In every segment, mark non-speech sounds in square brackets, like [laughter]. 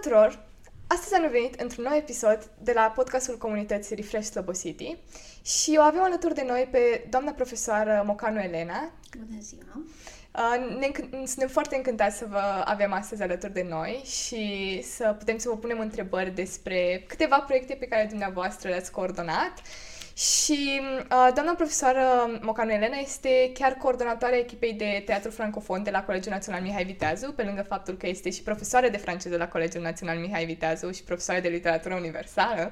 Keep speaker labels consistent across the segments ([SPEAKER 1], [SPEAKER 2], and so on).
[SPEAKER 1] tuturor! Astăzi am venit într-un nou episod de la podcastul comunității Refresh Slobo City și o avem alături de noi pe doamna profesoară Mocanu Elena.
[SPEAKER 2] Bună ziua!
[SPEAKER 1] Uh, ne, suntem foarte încântați să vă avem astăzi alături de noi și să putem să vă punem întrebări despre câteva proiecte pe care dumneavoastră le-ați coordonat și uh, doamna profesoară Mocanu Elena este chiar coordonatoarea echipei de teatru francofon de la Colegiul Național Mihai Viteazu, pe lângă faptul că este și profesoară de franceză la Colegiul Național Mihai Viteazu și profesoară de literatură universală.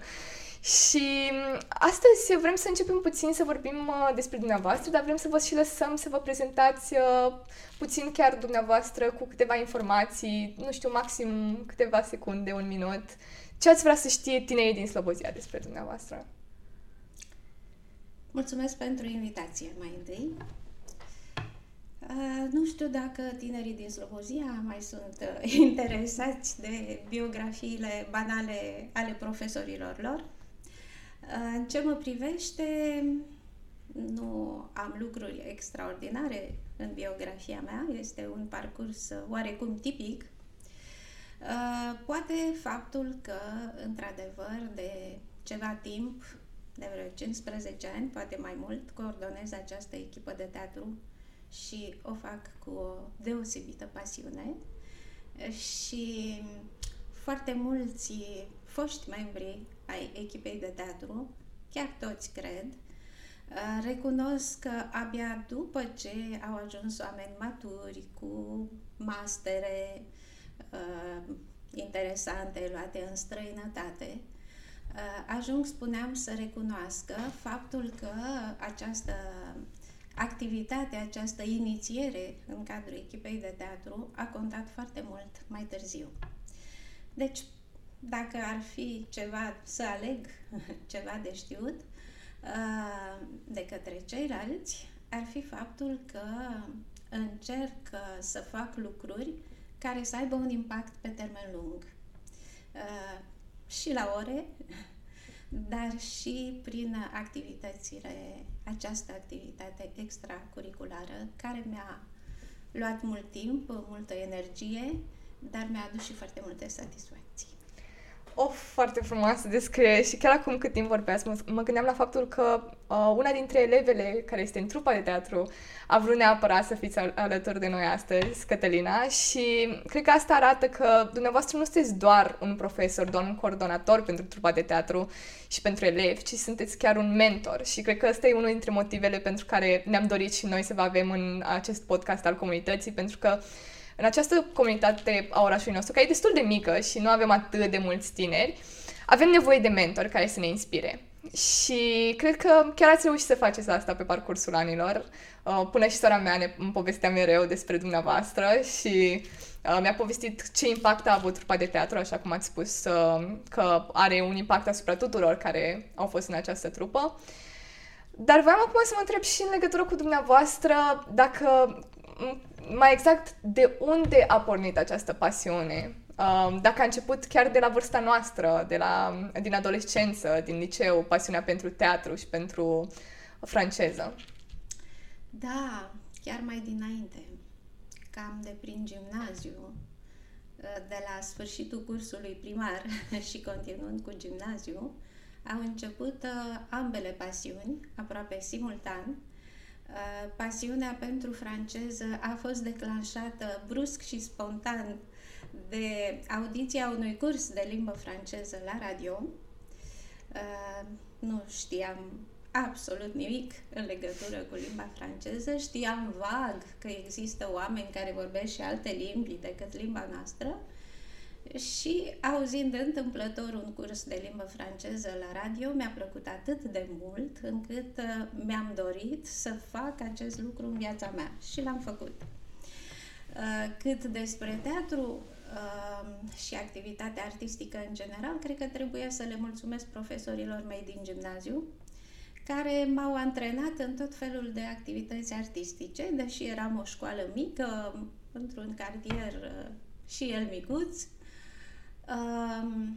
[SPEAKER 1] Și astăzi vrem să începem puțin să vorbim uh, despre dumneavoastră, dar vrem să vă și lăsăm să vă prezentați uh, puțin chiar dumneavoastră cu câteva informații, nu știu, maxim câteva secunde, un minut. Ce ați vrea să știe tinerii din Slobozia despre dumneavoastră?
[SPEAKER 2] Mulțumesc pentru invitație mai întâi. Uh, nu știu dacă tinerii din Slobozia mai sunt uh, [laughs] interesați de biografiile banale ale profesorilor lor. Uh, în ce mă privește, nu am lucruri extraordinare în biografia mea, este un parcurs oarecum tipic. Poate faptul că, într-adevăr, de ceva timp de vreo 15 ani, poate mai mult, coordonez această echipă de teatru și o fac cu o deosebită pasiune. Și foarte mulți foști membri ai echipei de teatru, chiar toți cred, recunosc că abia după ce au ajuns oameni maturi cu mastere uh, interesante luate în străinătate, Uh, ajung, spuneam, să recunoască faptul că această activitate, această inițiere în cadrul echipei de teatru a contat foarte mult mai târziu. Deci, dacă ar fi ceva să aleg, [laughs] ceva de știut, uh, de către ceilalți, ar fi faptul că încerc să fac lucruri care să aibă un impact pe termen lung. Uh, și la ore, [laughs] dar și prin activitățile, această activitate extracurriculară, care mi-a luat mult timp, multă energie, dar mi-a adus și foarte multe satisfacții.
[SPEAKER 1] O, foarte frumoasă descriere și chiar acum cât timp vorbeați, mă, mă gândeam la faptul că uh, una dintre elevele care este în trupa de teatru a vrut neapărat să fiți al- alături de noi astăzi, Cătălina, și cred că asta arată că dumneavoastră nu sunteți doar un profesor, doar un coordonator pentru trupa de teatru și pentru elevi, ci sunteți chiar un mentor. Și cred că ăsta e unul dintre motivele pentru care ne-am dorit și noi să vă avem în acest podcast al comunității, pentru că în această comunitate a orașului nostru, care e destul de mică și nu avem atât de mulți tineri, avem nevoie de mentori care să ne inspire. Și cred că chiar ați reușit să faceți asta pe parcursul anilor. Uh, până și sora mea ne povestea mereu despre dumneavoastră și uh, mi-a povestit ce impact a avut trupa de teatru, așa cum ați spus, uh, că are un impact asupra tuturor care au fost în această trupă. Dar vreau acum să mă întreb și în legătură cu dumneavoastră dacă mai exact de unde a pornit această pasiune? Um, dacă a început chiar de la vârsta noastră, de la, din adolescență, din liceu, pasiunea pentru teatru și pentru franceză?
[SPEAKER 2] Da, chiar mai dinainte, cam de prin gimnaziu, de la sfârșitul cursului primar [laughs] și continuând cu gimnaziu, au început uh, ambele pasiuni, aproape simultan, Uh, pasiunea pentru franceză a fost declanșată brusc și spontan de audiția unui curs de limbă franceză la radio. Uh, nu știam absolut nimic în legătură cu limba franceză, știam vag că există oameni care vorbesc și alte limbi decât limba noastră, și auzind întâmplător un curs de limbă franceză la radio, mi-a plăcut atât de mult încât uh, mi-am dorit să fac acest lucru în viața mea și l-am făcut. Uh, cât despre teatru uh, și activitatea artistică în general, cred că trebuie să le mulțumesc profesorilor mei din gimnaziu, care m-au antrenat în tot felul de activități artistice, deși eram o școală mică, într-un cartier și el micuț, um,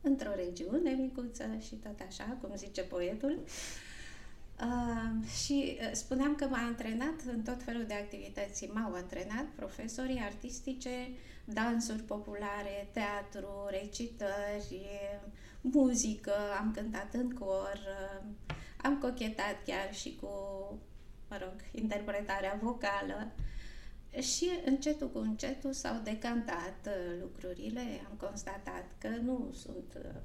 [SPEAKER 2] într-o regiune micuță și tot așa, cum zice poetul. Uh, și uh, spuneam că m-a antrenat în tot felul de activități. M-au antrenat profesorii artistice, dansuri populare, teatru, recitări, muzică, am cântat în cor, uh, am cochetat chiar și cu, mă rog, interpretarea vocală. Și încetul cu încetul s-au decantat uh, lucrurile, am constatat că nu sunt uh,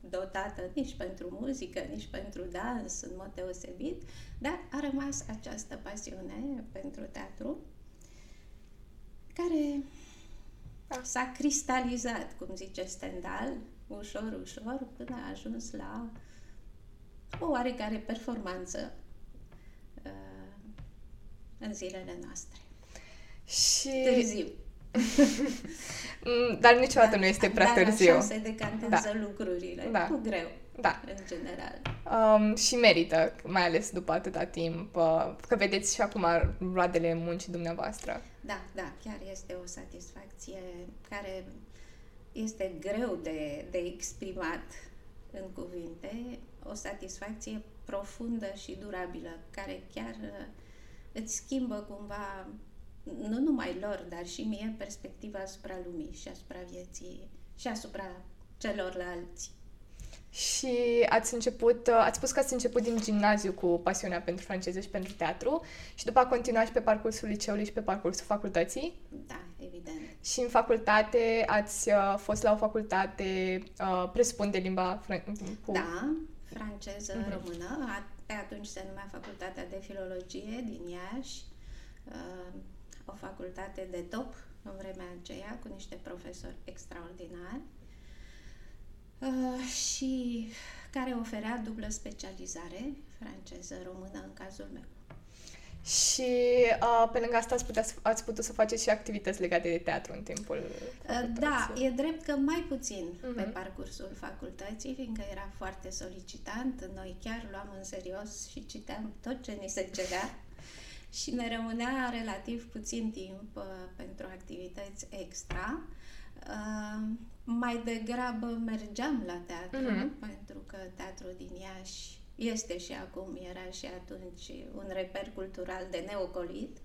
[SPEAKER 2] dotată nici pentru muzică, nici pentru dans în mod deosebit, dar a rămas această pasiune pentru teatru care s-a cristalizat, cum zice Stendhal, ușor, ușor, până a ajuns la o oarecare performanță uh, în zilele noastre.
[SPEAKER 1] Și...
[SPEAKER 2] Târziu.
[SPEAKER 1] Mm, [laughs] dar niciodată da, nu este prea
[SPEAKER 2] dar
[SPEAKER 1] târziu.
[SPEAKER 2] Așa se decantează da. lucrurile, da. cu greu,
[SPEAKER 1] da.
[SPEAKER 2] în general.
[SPEAKER 1] Um, și merită, mai ales după atâta timp, uh, că vedeți și acum roadele muncii dumneavoastră.
[SPEAKER 2] Da, da, chiar este o satisfacție care este greu de, de exprimat în cuvinte, o satisfacție profundă și durabilă, care chiar uh, îți schimbă cumva nu numai lor, dar și mie perspectiva asupra lumii și asupra vieții și asupra celorlalți.
[SPEAKER 1] Și ați început, uh, ați spus că ați început din gimnaziu cu pasiunea pentru franceză și pentru teatru și după a continuat și pe parcursul liceului și pe parcursul facultății?
[SPEAKER 2] Da, evident.
[SPEAKER 1] Și în facultate ați uh, fost la o facultate, uh, presupun, de limba
[SPEAKER 2] fran- cu... Da, franceză, uh-huh. română. Pe atunci se numea Facultatea de Filologie din Iași. Uh, o facultate de top în vremea aceea, cu niște profesori extraordinari uh, și care oferea dublă specializare, franceză-română în cazul meu.
[SPEAKER 1] Și uh, pe lângă asta ați, putea, ați putut să faceți și activități legate de teatru în timpul
[SPEAKER 2] uh, Da, e drept că mai puțin uh-huh. pe parcursul facultății, fiindcă era foarte solicitant. Noi chiar luam în serios și citeam tot ce ni se cerea și ne rămânea relativ puțin timp uh, pentru activități extra. Uh, mai degrabă mergeam la teatru, uh-huh. pentru că teatrul din Iași este și acum, era și atunci un reper cultural de neocolit.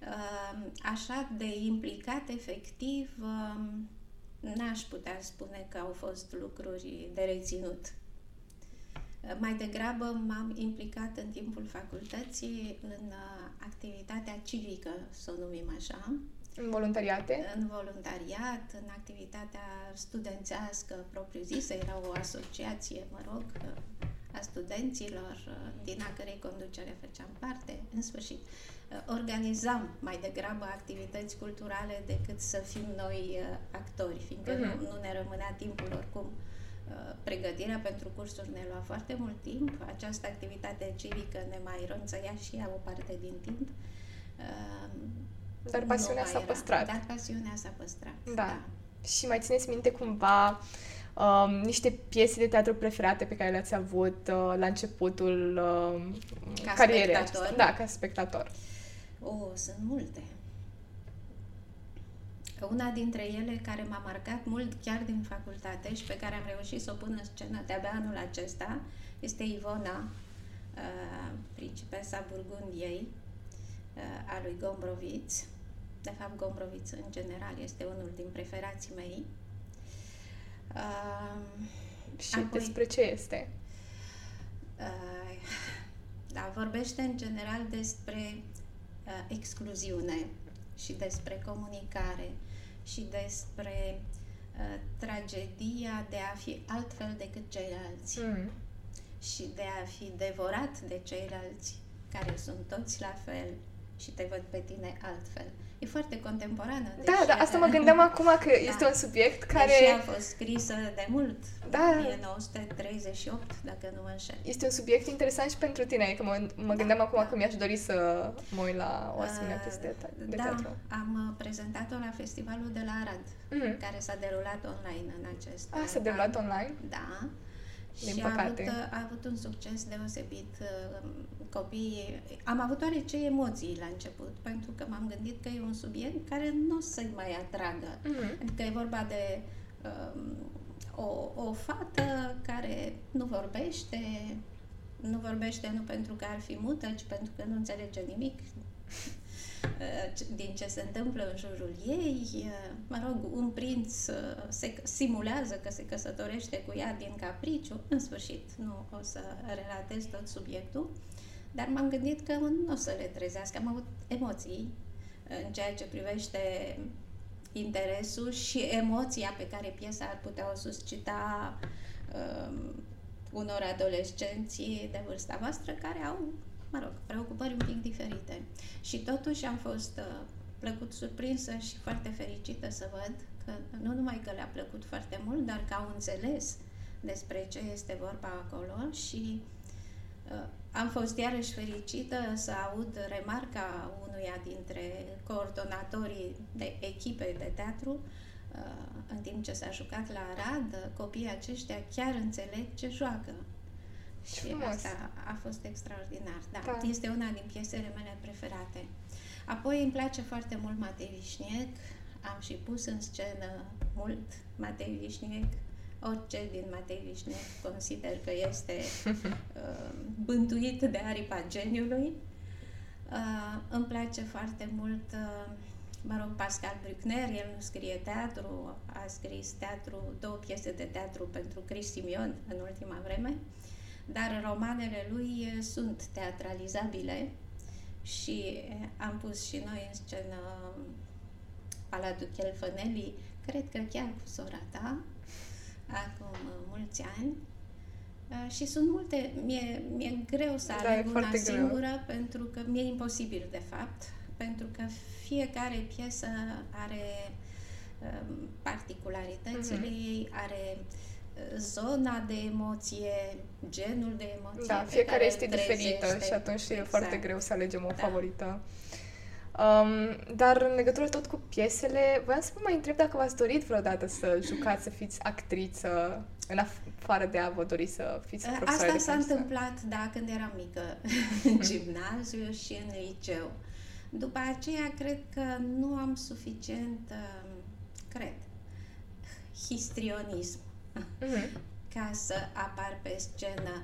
[SPEAKER 2] Uh, așa de implicat efectiv, uh, n-aș putea spune că au fost lucruri de reținut. Mai degrabă m-am implicat în timpul facultății în uh, activitatea civică, să o numim așa.
[SPEAKER 1] În voluntariate?
[SPEAKER 2] În voluntariat, în activitatea studențească propriu-zisă, era o asociație, mă rog, a studenților, uh, din a cărei conducere făceam parte. În sfârșit, uh, organizam mai degrabă activități culturale decât să fim noi actori, fiindcă uh-huh. nu, nu ne rămânea timpul oricum uh, Uh, pregătirea pentru cursuri ne lua foarte mult timp, această activitate civică ne mai ronțăia și ea o parte din timp. Uh,
[SPEAKER 1] dar pasiunea s-a păstrat.
[SPEAKER 2] Dar pasiunea s-a păstrat,
[SPEAKER 1] da. da. Și mai țineți minte cumva um, niște piese de teatru preferate pe care le-ați avut uh, la începutul uh,
[SPEAKER 2] ca
[SPEAKER 1] carierei
[SPEAKER 2] spectator?
[SPEAKER 1] Da, ca spectator.
[SPEAKER 2] O, oh, sunt multe. Una dintre ele care m-a marcat mult chiar din facultate și pe care am reușit să o pun în scenă de-abia anul acesta este Ivona, uh, principesa Burgundiei, uh, a lui Gombroviț. De fapt, Gombroviț în general este unul din preferații mei.
[SPEAKER 1] Uh, și apoi, despre ce este?
[SPEAKER 2] Uh, da, vorbește în general despre uh, excluziune și despre comunicare și despre uh, tragedia de a fi altfel decât ceilalți mm. și de a fi devorat de ceilalți care sunt toți la fel și te văd pe tine altfel. E foarte contemporană.
[SPEAKER 1] Da, da, asta mă [laughs] gândeam acum că da. este un subiect care...
[SPEAKER 2] Deși a fost scrisă de mult, da. 1938, dacă nu mă înșel.
[SPEAKER 1] Este un subiect interesant și pentru tine, că mă, mă gândeam da, acum da. că mi-aș dori să mă uit la o asemenea piesă de, de
[SPEAKER 2] da,
[SPEAKER 1] teatru.
[SPEAKER 2] am uh, prezentat-o la festivalul de la Arad, mm-hmm. care s-a derulat online în acest
[SPEAKER 1] Ah, s-a derulat online?
[SPEAKER 2] Da.
[SPEAKER 1] Din
[SPEAKER 2] și
[SPEAKER 1] păcate.
[SPEAKER 2] A avut, a avut un succes deosebit. Uh, copiii... Am avut oarece emoții la început, pentru că m-am gândit că e un subiect care nu o să-i mai atragă. Mm-hmm. Adică e vorba de um, o, o fată care nu vorbește, nu vorbește nu pentru că ar fi mută, ci pentru că nu înțelege nimic uh, [laughs] din ce se întâmplă în jurul ei. Uh, mă rog, un prinț se simulează că se căsătorește cu ea din capriciu. În sfârșit, nu o să relatez tot subiectul, dar m-am gândit că nu o să le trezească. Am avut emoții în ceea ce privește interesul și emoția pe care piesa ar putea o suscita um, unor adolescenți de vârsta voastră care au, mă rog, preocupări un pic diferite. Și totuși am fost uh, plăcut surprinsă și foarte fericită să văd că nu numai că le-a plăcut foarte mult, dar că au înțeles despre ce este vorba acolo și uh, am fost iarăși fericită să aud remarca unuia dintre coordonatorii de echipe de teatru uh, în timp ce s-a jucat la Arad, copiii aceștia chiar înțeleg ce joacă. Și Frumos. asta a fost extraordinar. Da, da, este una din piesele mele preferate. Apoi îmi place foarte mult Matei Vișniec. Am și pus în scenă mult Matei Vișniec orice din Matei Vișne consider că este [laughs] uh, bântuit de aripa geniului. Uh, îmi place foarte mult, uh, mă rog, Pascal Bruckner, el nu scrie teatru, a scris teatru, două piese de teatru pentru Chris Simion în ultima vreme, dar romanele lui sunt teatralizabile și am pus și noi în scenă Palatul Chelfănelii, cred că chiar cu sora ta, acum mulți ani. Uh, și sunt multe, mi-e, mi-e greu să da, aleg una singură greu. pentru că mi-e imposibil de fapt, pentru că fiecare piesă are um, particularitățile uh-huh. ei, are uh, zona de emoție, genul de emoție.
[SPEAKER 1] Da, fiecare este diferită și atunci exact. e foarte greu să alegem o da. favorită. Um, dar în legătură tot cu piesele, voiam să vă mai întreb dacă v-ați dorit vreodată să jucați, să fiți actriță, în afară de a vă dori să fiți
[SPEAKER 2] profesoară Asta s-a întâmplat, da, când eram mică, [laughs] în gimnaziu și în liceu. După aceea, cred că nu am suficient, um, cred, histrionism mm-hmm. ca să apar pe scenă.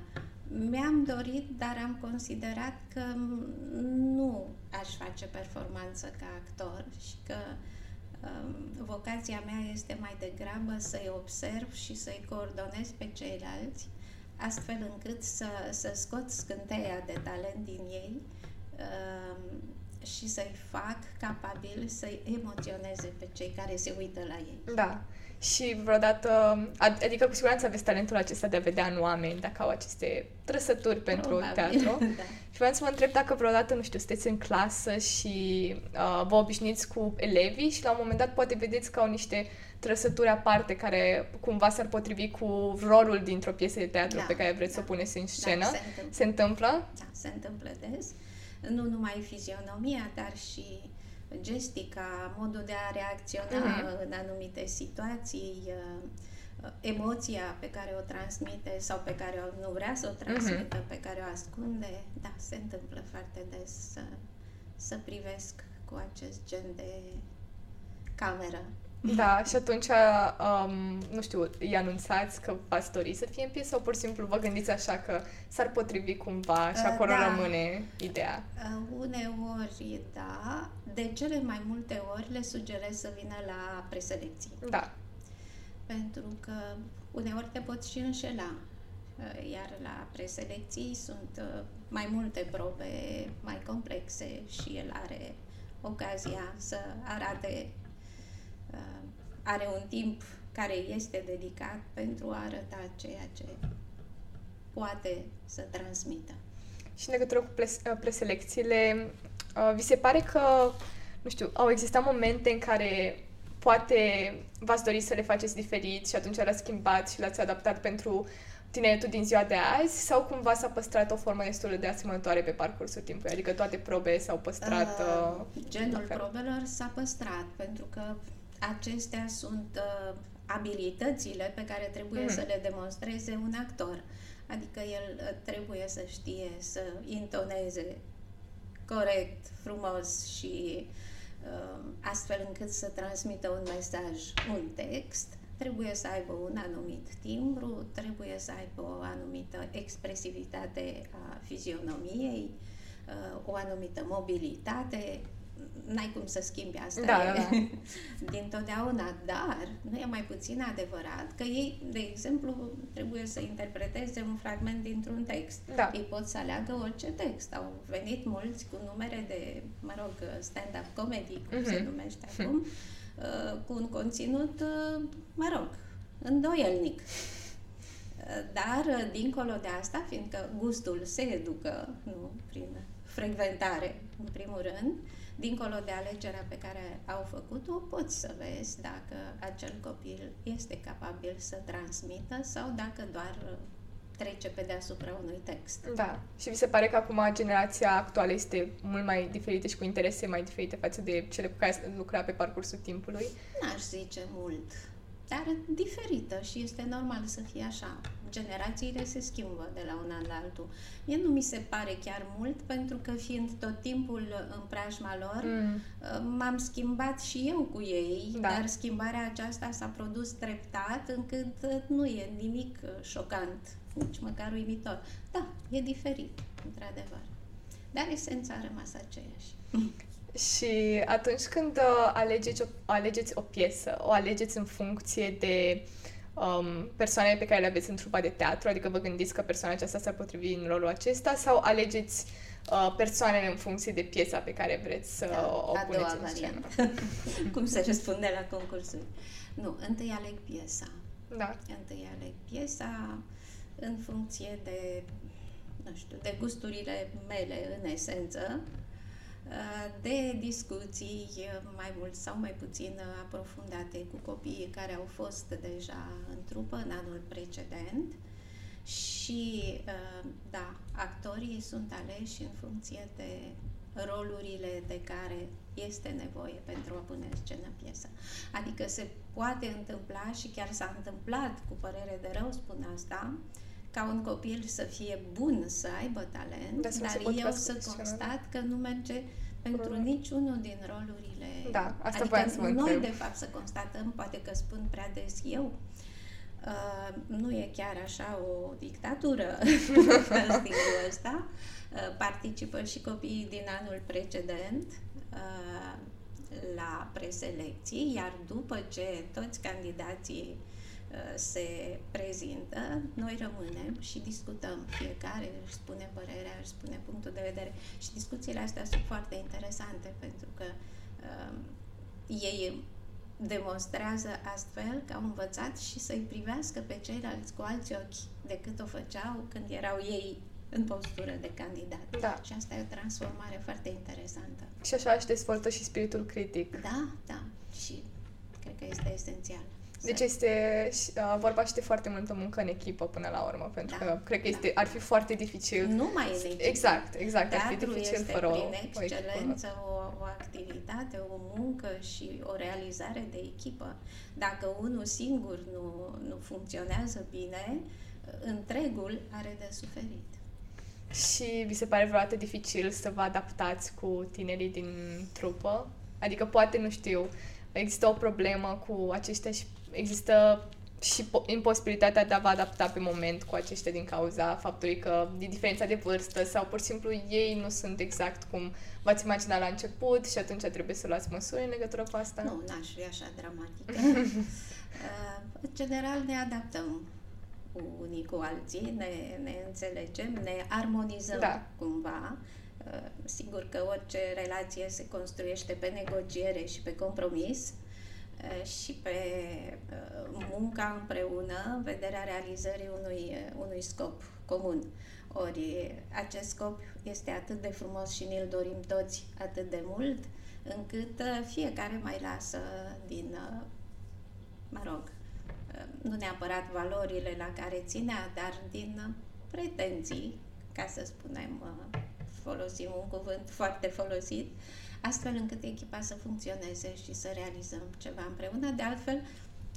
[SPEAKER 2] Mi-am dorit, dar am considerat că nu aș face performanță ca actor și că um, vocația mea este mai degrabă să-i observ și să-i coordonez pe ceilalți, astfel încât să, să scot scânteia de talent din ei um, și să-i fac capabil să-i emoționeze pe cei care se uită la ei.
[SPEAKER 1] Da și vreodată, adică cu siguranță aveți talentul acesta de a vedea în oameni dacă au aceste trăsături pentru Probabil, teatru. [laughs] da. Și vreau să mă întreb dacă vreodată, nu știu, sunteți în clasă și uh, vă obișnuiți cu elevii și la un moment dat poate vedeți că au niște trăsături aparte care cumva s-ar potrivi cu rolul dintr-o piesă de teatru da, pe care vreți da. să o puneți în da, scenă. Da, se întâmplă? Se întâmplă?
[SPEAKER 2] Da, se întâmplă des. Nu numai fizionomia, dar și gestica, modul de a reacționa uh-huh. în anumite situații, uh, emoția pe care o transmite sau pe care o, nu vrea să o transmită, uh-huh. pe care o ascunde, da, se întâmplă foarte des să, să privesc cu acest gen de cameră.
[SPEAKER 1] Da, și atunci, um, nu știu, îi anunțați că v-ați dori să fie în piesă sau pur și simplu vă gândiți așa că s-ar potrivi cumva și uh, acolo da. rămâne ideea?
[SPEAKER 2] Uh, uneori, da. De cele mai multe ori le sugerez să vină la preselecții.
[SPEAKER 1] Da.
[SPEAKER 2] Pentru că uneori te poți și înșela. Uh, iar la preselecții sunt uh, mai multe probe mai complexe și el are ocazia să arate Uh, are un timp care este dedicat pentru a arăta ceea ce poate să transmită.
[SPEAKER 1] Și în legătură cu uh, preselecțiile, uh, vi se pare că, nu știu, au existat momente în care poate v-ați dori să le faceți diferit și atunci l-ați schimbat și l-ați adaptat pentru tineretul din ziua de azi sau cumva s-a păstrat o formă destul de asemănătoare pe parcursul timpului? Adică toate probele s-au păstrat? Uh,
[SPEAKER 2] genul probelor s-a păstrat pentru că acestea sunt uh, abilitățile pe care trebuie mm. să le demonstreze un actor. Adică el uh, trebuie să știe să intoneze corect, frumos și uh, astfel încât să transmită un mesaj, un text, trebuie să aibă un anumit timbru, trebuie să aibă o anumită expresivitate a fizionomiei, uh, o anumită mobilitate, n-ai cum să schimbi asta
[SPEAKER 1] da, [laughs] da, da.
[SPEAKER 2] din totdeauna, dar nu e mai puțin adevărat că ei, de exemplu, trebuie să interpreteze un fragment dintr-un text.
[SPEAKER 1] Da.
[SPEAKER 2] Ei pot să aleagă orice text. Au venit mulți cu numere de, mă rog, stand-up comedy, cum uh-huh. se mhm. numește acum, uh, cu un conținut, uh, mă rog, îndoielnic. Uh, dar, dincolo de asta, fiindcă gustul se educă, nu prin frecventare, în primul rând, uh, dincolo de alegerea pe care au făcut-o, poți să vezi dacă acel copil este capabil să transmită sau dacă doar trece pe deasupra unui text.
[SPEAKER 1] Da. Și vi se pare că acum generația actuală este mult mai diferită și cu interese mai diferite față de cele cu care lucra pe parcursul timpului?
[SPEAKER 2] N-aș zice mult dar diferită și este normal să fie așa. Generațiile se schimbă de la un an la altul. Mie nu mi se pare chiar mult pentru că fiind tot timpul în preajma lor, mm. Uh, m-am schimbat și eu cu ei, da. dar schimbarea aceasta s-a produs treptat încât uh, nu e nimic uh, șocant, nici măcar uimitor. Da, e diferit, într-adevăr. Dar esența a rămas aceeași. [laughs]
[SPEAKER 1] Și atunci când uh, alegeți o, alegeți o piesă, o alegeți în funcție de um, persoanele pe care le aveți în trupa de teatru, adică vă gândiți că persoana aceasta s-ar potrivi în rolul acesta sau alegeți uh, persoanele în funcție de piesa pe care vreți să da, o puneți în scenă? [laughs]
[SPEAKER 2] Cum se răspunde la concursuri. Nu, întâi aleg piesa.
[SPEAKER 1] Da.
[SPEAKER 2] Întâi aleg piesa în funcție de, nu știu, de gusturile mele în esență de discuții mai mult sau mai puțin aprofundate cu copiii care au fost deja în trupă în anul precedent și, da, actorii sunt aleși în funcție de rolurile de care este nevoie pentru a pune în scenă piesa. Adică se poate întâmpla și chiar s-a întâmplat, cu părere de rău spun asta, ca un copil să fie bun, să aibă talent, da, dar eu să constat că nu merge pentru Corect. niciunul din rolurile.
[SPEAKER 1] Da, asta
[SPEAKER 2] adică
[SPEAKER 1] să
[SPEAKER 2] noi, întreb. de fapt, să constatăm, poate că spun prea des eu, Uh, nu e chiar așa o dictatură [laughs] în stilul ăsta. Uh, participă și copiii din anul precedent uh, la preselecții, iar după ce toți candidații Uh, se prezintă, noi rămânem și discutăm. Fiecare își spune părerea, își spune punctul de vedere și discuțiile astea sunt foarte interesante pentru că uh, ei demonstrează astfel că au învățat și să-i privească pe ceilalți cu alți ochi decât o făceau când erau ei în postură de candidat.
[SPEAKER 1] Da.
[SPEAKER 2] Și asta e o transformare foarte interesantă.
[SPEAKER 1] Și așa își dezvoltă și spiritul critic.
[SPEAKER 2] Da, da. Și cred că este esențial.
[SPEAKER 1] Deci este uh, vorba și de foarte multă muncă în echipă până la urmă, pentru da, că cred că este, da. ar fi foarte dificil.
[SPEAKER 2] Nu mai e echipă.
[SPEAKER 1] Exact, exact. Teatru ar fi dificil
[SPEAKER 2] este
[SPEAKER 1] fără
[SPEAKER 2] prin o, excelență o, o activitate, o muncă și o realizare de echipă. Dacă unul singur nu, nu funcționează bine, întregul are de suferit.
[SPEAKER 1] Și vi se pare vreodată dificil să vă adaptați cu tinerii din trupă? Adică poate, nu știu, există o problemă cu aceștia și există și imposibilitatea de a vă adapta pe moment cu aceștia din cauza faptului că de diferența de vârstă sau pur și simplu ei nu sunt exact cum v-ați imaginat la început și atunci trebuie să luați măsuri în legătură cu asta?
[SPEAKER 2] Nu, n-aș fi așa dramatică. [laughs] uh, în general ne adaptăm unii cu alții, ne, ne înțelegem, ne armonizăm da. cumva. Uh, sigur că orice relație se construiește pe negociere și pe compromis, uh, Eh, și pe eh, munca împreună, vederea realizării unui, eh, unui scop comun. Ori acest scop este atât de frumos și ne-l dorim toți atât de mult, încât fiecare mai lasă din, mă rog, nu neapărat valorile la care ținea, dar din pretenții, ca să spunem, folosim un cuvânt foarte folosit, astfel încât echipa să funcționeze și să realizăm ceva împreună. De altfel,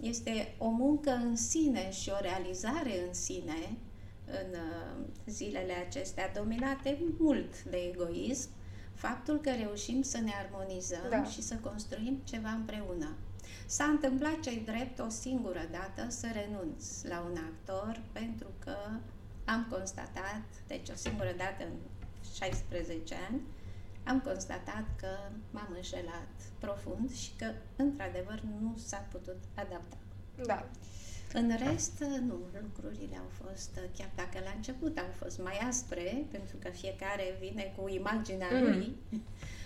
[SPEAKER 2] este o muncă în sine și o realizare în sine în uh, zilele acestea dominate mult de egoism, faptul că reușim să ne armonizăm da. și să construim ceva împreună. S-a întâmplat cei drept o singură dată să renunț la un actor pentru că am constatat, deci o singură dată în 16 ani, am constatat că m-am înșelat profund și că, într-adevăr, nu s-a putut adapta.
[SPEAKER 1] Da.
[SPEAKER 2] În rest, nu, lucrurile au fost, chiar dacă la început au fost mai aspre, pentru că fiecare vine cu imaginea mm. lui,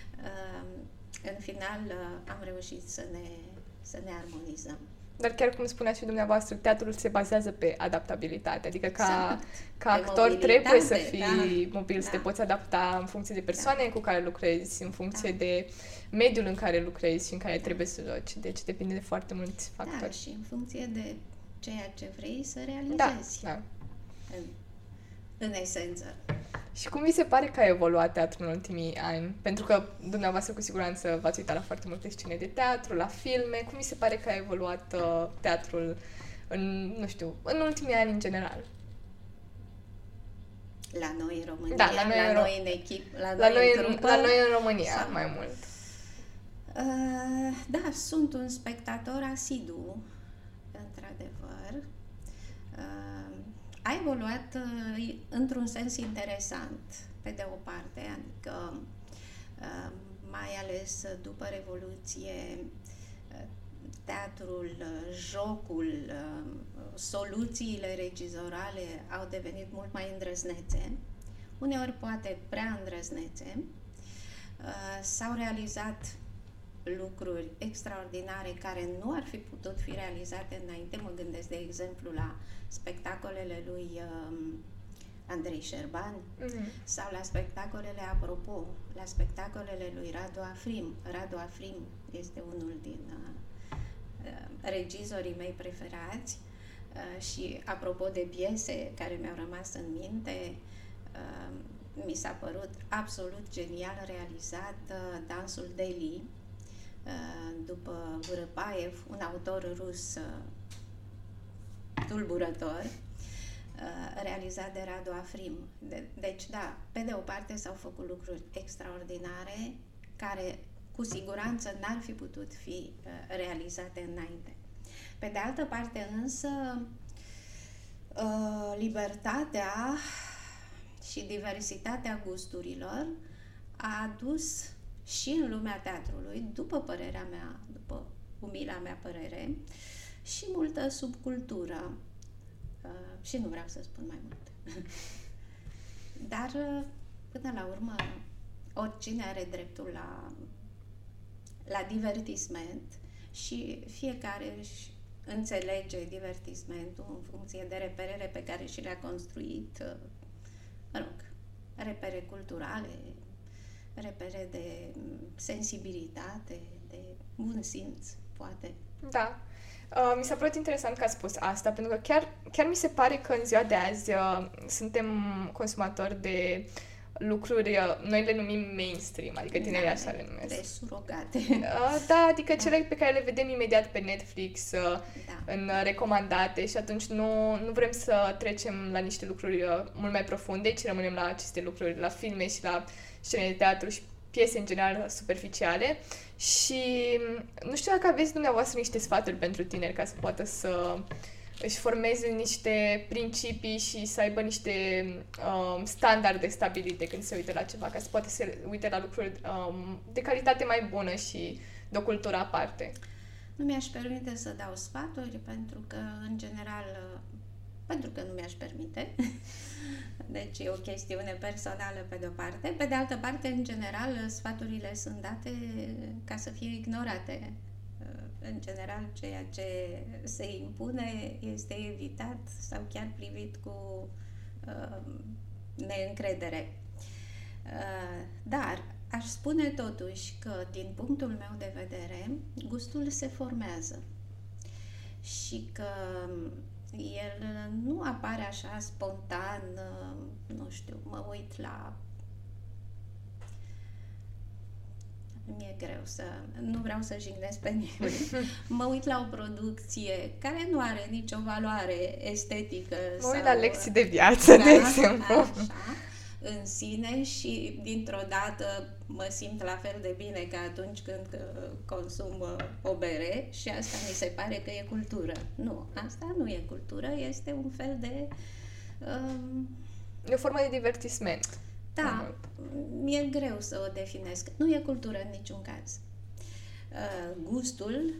[SPEAKER 2] [laughs] în final am reușit să ne, să ne armonizăm.
[SPEAKER 1] Dar chiar cum spuneați și dumneavoastră, teatrul se bazează pe adaptabilitate, adică ca, exact. ca actor trebuie să fii da. mobil, da. să te poți adapta în funcție de persoane da. cu care lucrezi, în funcție da. de mediul în care lucrezi și în care da. trebuie să joci. Deci depinde de foarte mulți da, factori.
[SPEAKER 2] Da, și în funcție de ceea ce vrei să realizezi. Da, da. În, în esență.
[SPEAKER 1] Și cum vi se pare că a evoluat teatrul în ultimii ani? Pentru că dumneavoastră cu siguranță v-ați uitat la foarte multe scene de teatru, la filme. Cum vi se pare că a evoluat uh, teatrul în, nu știu, în ultimii ani în general?
[SPEAKER 2] La noi în România,
[SPEAKER 1] da, la noi,
[SPEAKER 2] la
[SPEAKER 1] în,
[SPEAKER 2] noi în echip, la,
[SPEAKER 1] la noi,
[SPEAKER 2] în,
[SPEAKER 1] trupă, la noi în România sau... mai mult.
[SPEAKER 2] Uh, da, sunt un spectator asidu, într-adevăr. Uh, a evoluat uh, într-un sens interesant, pe de o parte, adică uh, mai ales după Revoluție, uh, teatrul, jocul, soluțiile regizorale au devenit mult mai îndrăznețe, uneori poate prea îndrăznețe. S-au realizat lucruri extraordinare care nu ar fi putut fi realizate înainte. Mă gândesc, de exemplu, la spectacolele lui um, Andrei Șerban mm-hmm. sau la spectacolele Apropo, la spectacolele lui Radu Afrim. Radu Afrim este unul din uh, uh, regizorii mei preferați uh, și apropo de piese care mi-au rămas în minte, uh, mi s-a părut absolut genial realizat uh, Dansul Deli, uh, după Vârăpaev, un autor rus uh, tulburător, uh, realizat de Radu Afrim. De, deci, da, pe de o parte s-au făcut lucruri extraordinare care cu siguranță n-ar fi putut fi uh, realizate înainte. Pe de altă parte însă, uh, libertatea și diversitatea gusturilor a adus și în lumea teatrului, după părerea mea, după umila mea părere, și multă subcultură. Uh, și nu vreau să spun mai mult. [laughs] Dar, uh, până la urmă, oricine are dreptul la, la divertisment și fiecare își înțelege divertismentul în funcție de reperele pe care și le-a construit, uh, mă rog, repere culturale, repere de sensibilitate, de bun simț, poate.
[SPEAKER 1] Da. Uh, mi s-a părut interesant că a spus asta, pentru că chiar, chiar mi se pare că în ziua de azi uh, suntem consumatori de lucruri, uh, noi le numim mainstream, adică tinerii da, așa le numesc.
[SPEAKER 2] De surogate.
[SPEAKER 1] Uh, da, adică da. cele pe care le vedem imediat pe Netflix, uh, da. în uh, recomandate și atunci nu, nu vrem să trecem la niște lucruri uh, mult mai profunde, ci rămânem la aceste lucruri, la filme și la scene de teatru și piese în general superficiale și nu știu dacă aveți dumneavoastră niște sfaturi pentru tineri ca să poată să își formeze niște principii și să aibă niște um, standarde stabilite când se uită la ceva, ca să poată să uite la lucruri um, de calitate mai bună și de o cultură aparte.
[SPEAKER 2] Nu mi-aș permite să dau sfaturi pentru că, în general, pentru că nu mi-aș permite. [laughs] Deci e o chestiune personală pe de-o parte. Pe de altă parte, în general, sfaturile sunt date ca să fie ignorate. În general, ceea ce se impune este evitat sau chiar privit cu uh, neîncredere. Uh, dar aș spune totuși că, din punctul meu de vedere, gustul se formează și că el uh, nu apare așa spontan, uh, nu știu, mă uit la mi-e greu să... Nu vreau să jignesc pe nimeni. [laughs] mă uit la o producție care nu are nicio valoare estetică.
[SPEAKER 1] Mă uit sau... la lecții de viață, da, de exemplu. Așa.
[SPEAKER 2] în sine și dintr-o dată mă simt la fel de bine ca atunci când uh, consum uh, o bere și asta mi se pare că e cultură. Nu, asta nu e cultură, este un fel de... Um,
[SPEAKER 1] e o formă de divertisment.
[SPEAKER 2] Da, mi-e greu să o definesc. Nu e cultură în niciun caz. Uh, gustul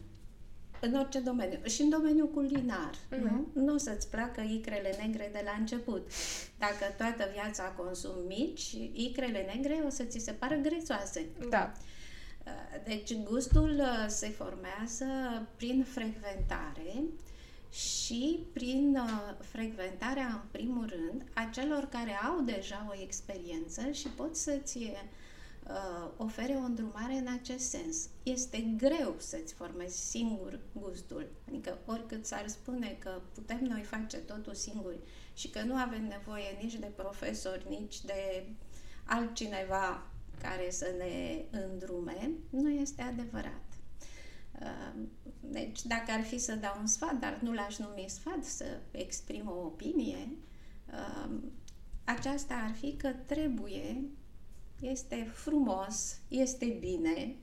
[SPEAKER 2] în orice domeniu. Și în domeniul culinar. Uh-huh. Nu? nu o să-ți placă icrele negre de la început. Dacă toată viața consumi mici, icrele negre o să ți se pară grețoase.
[SPEAKER 1] Da.
[SPEAKER 2] Uh, deci gustul uh, se formează prin frecventare și prin uh, frecventarea, în primul rând, a celor care au deja o experiență și pot să-ți uh, ofere o îndrumare în acest sens. Este greu să-ți formezi singur gustul. Adică oricât s-ar spune că putem noi face totul singuri și că nu avem nevoie nici de profesori, nici de altcineva care să ne îndrume, nu este adevărat. Uh, deci, dacă ar fi să dau un sfat, dar nu l-aș numi sfat, să exprim o opinie, uh, aceasta ar fi că trebuie este frumos, este bine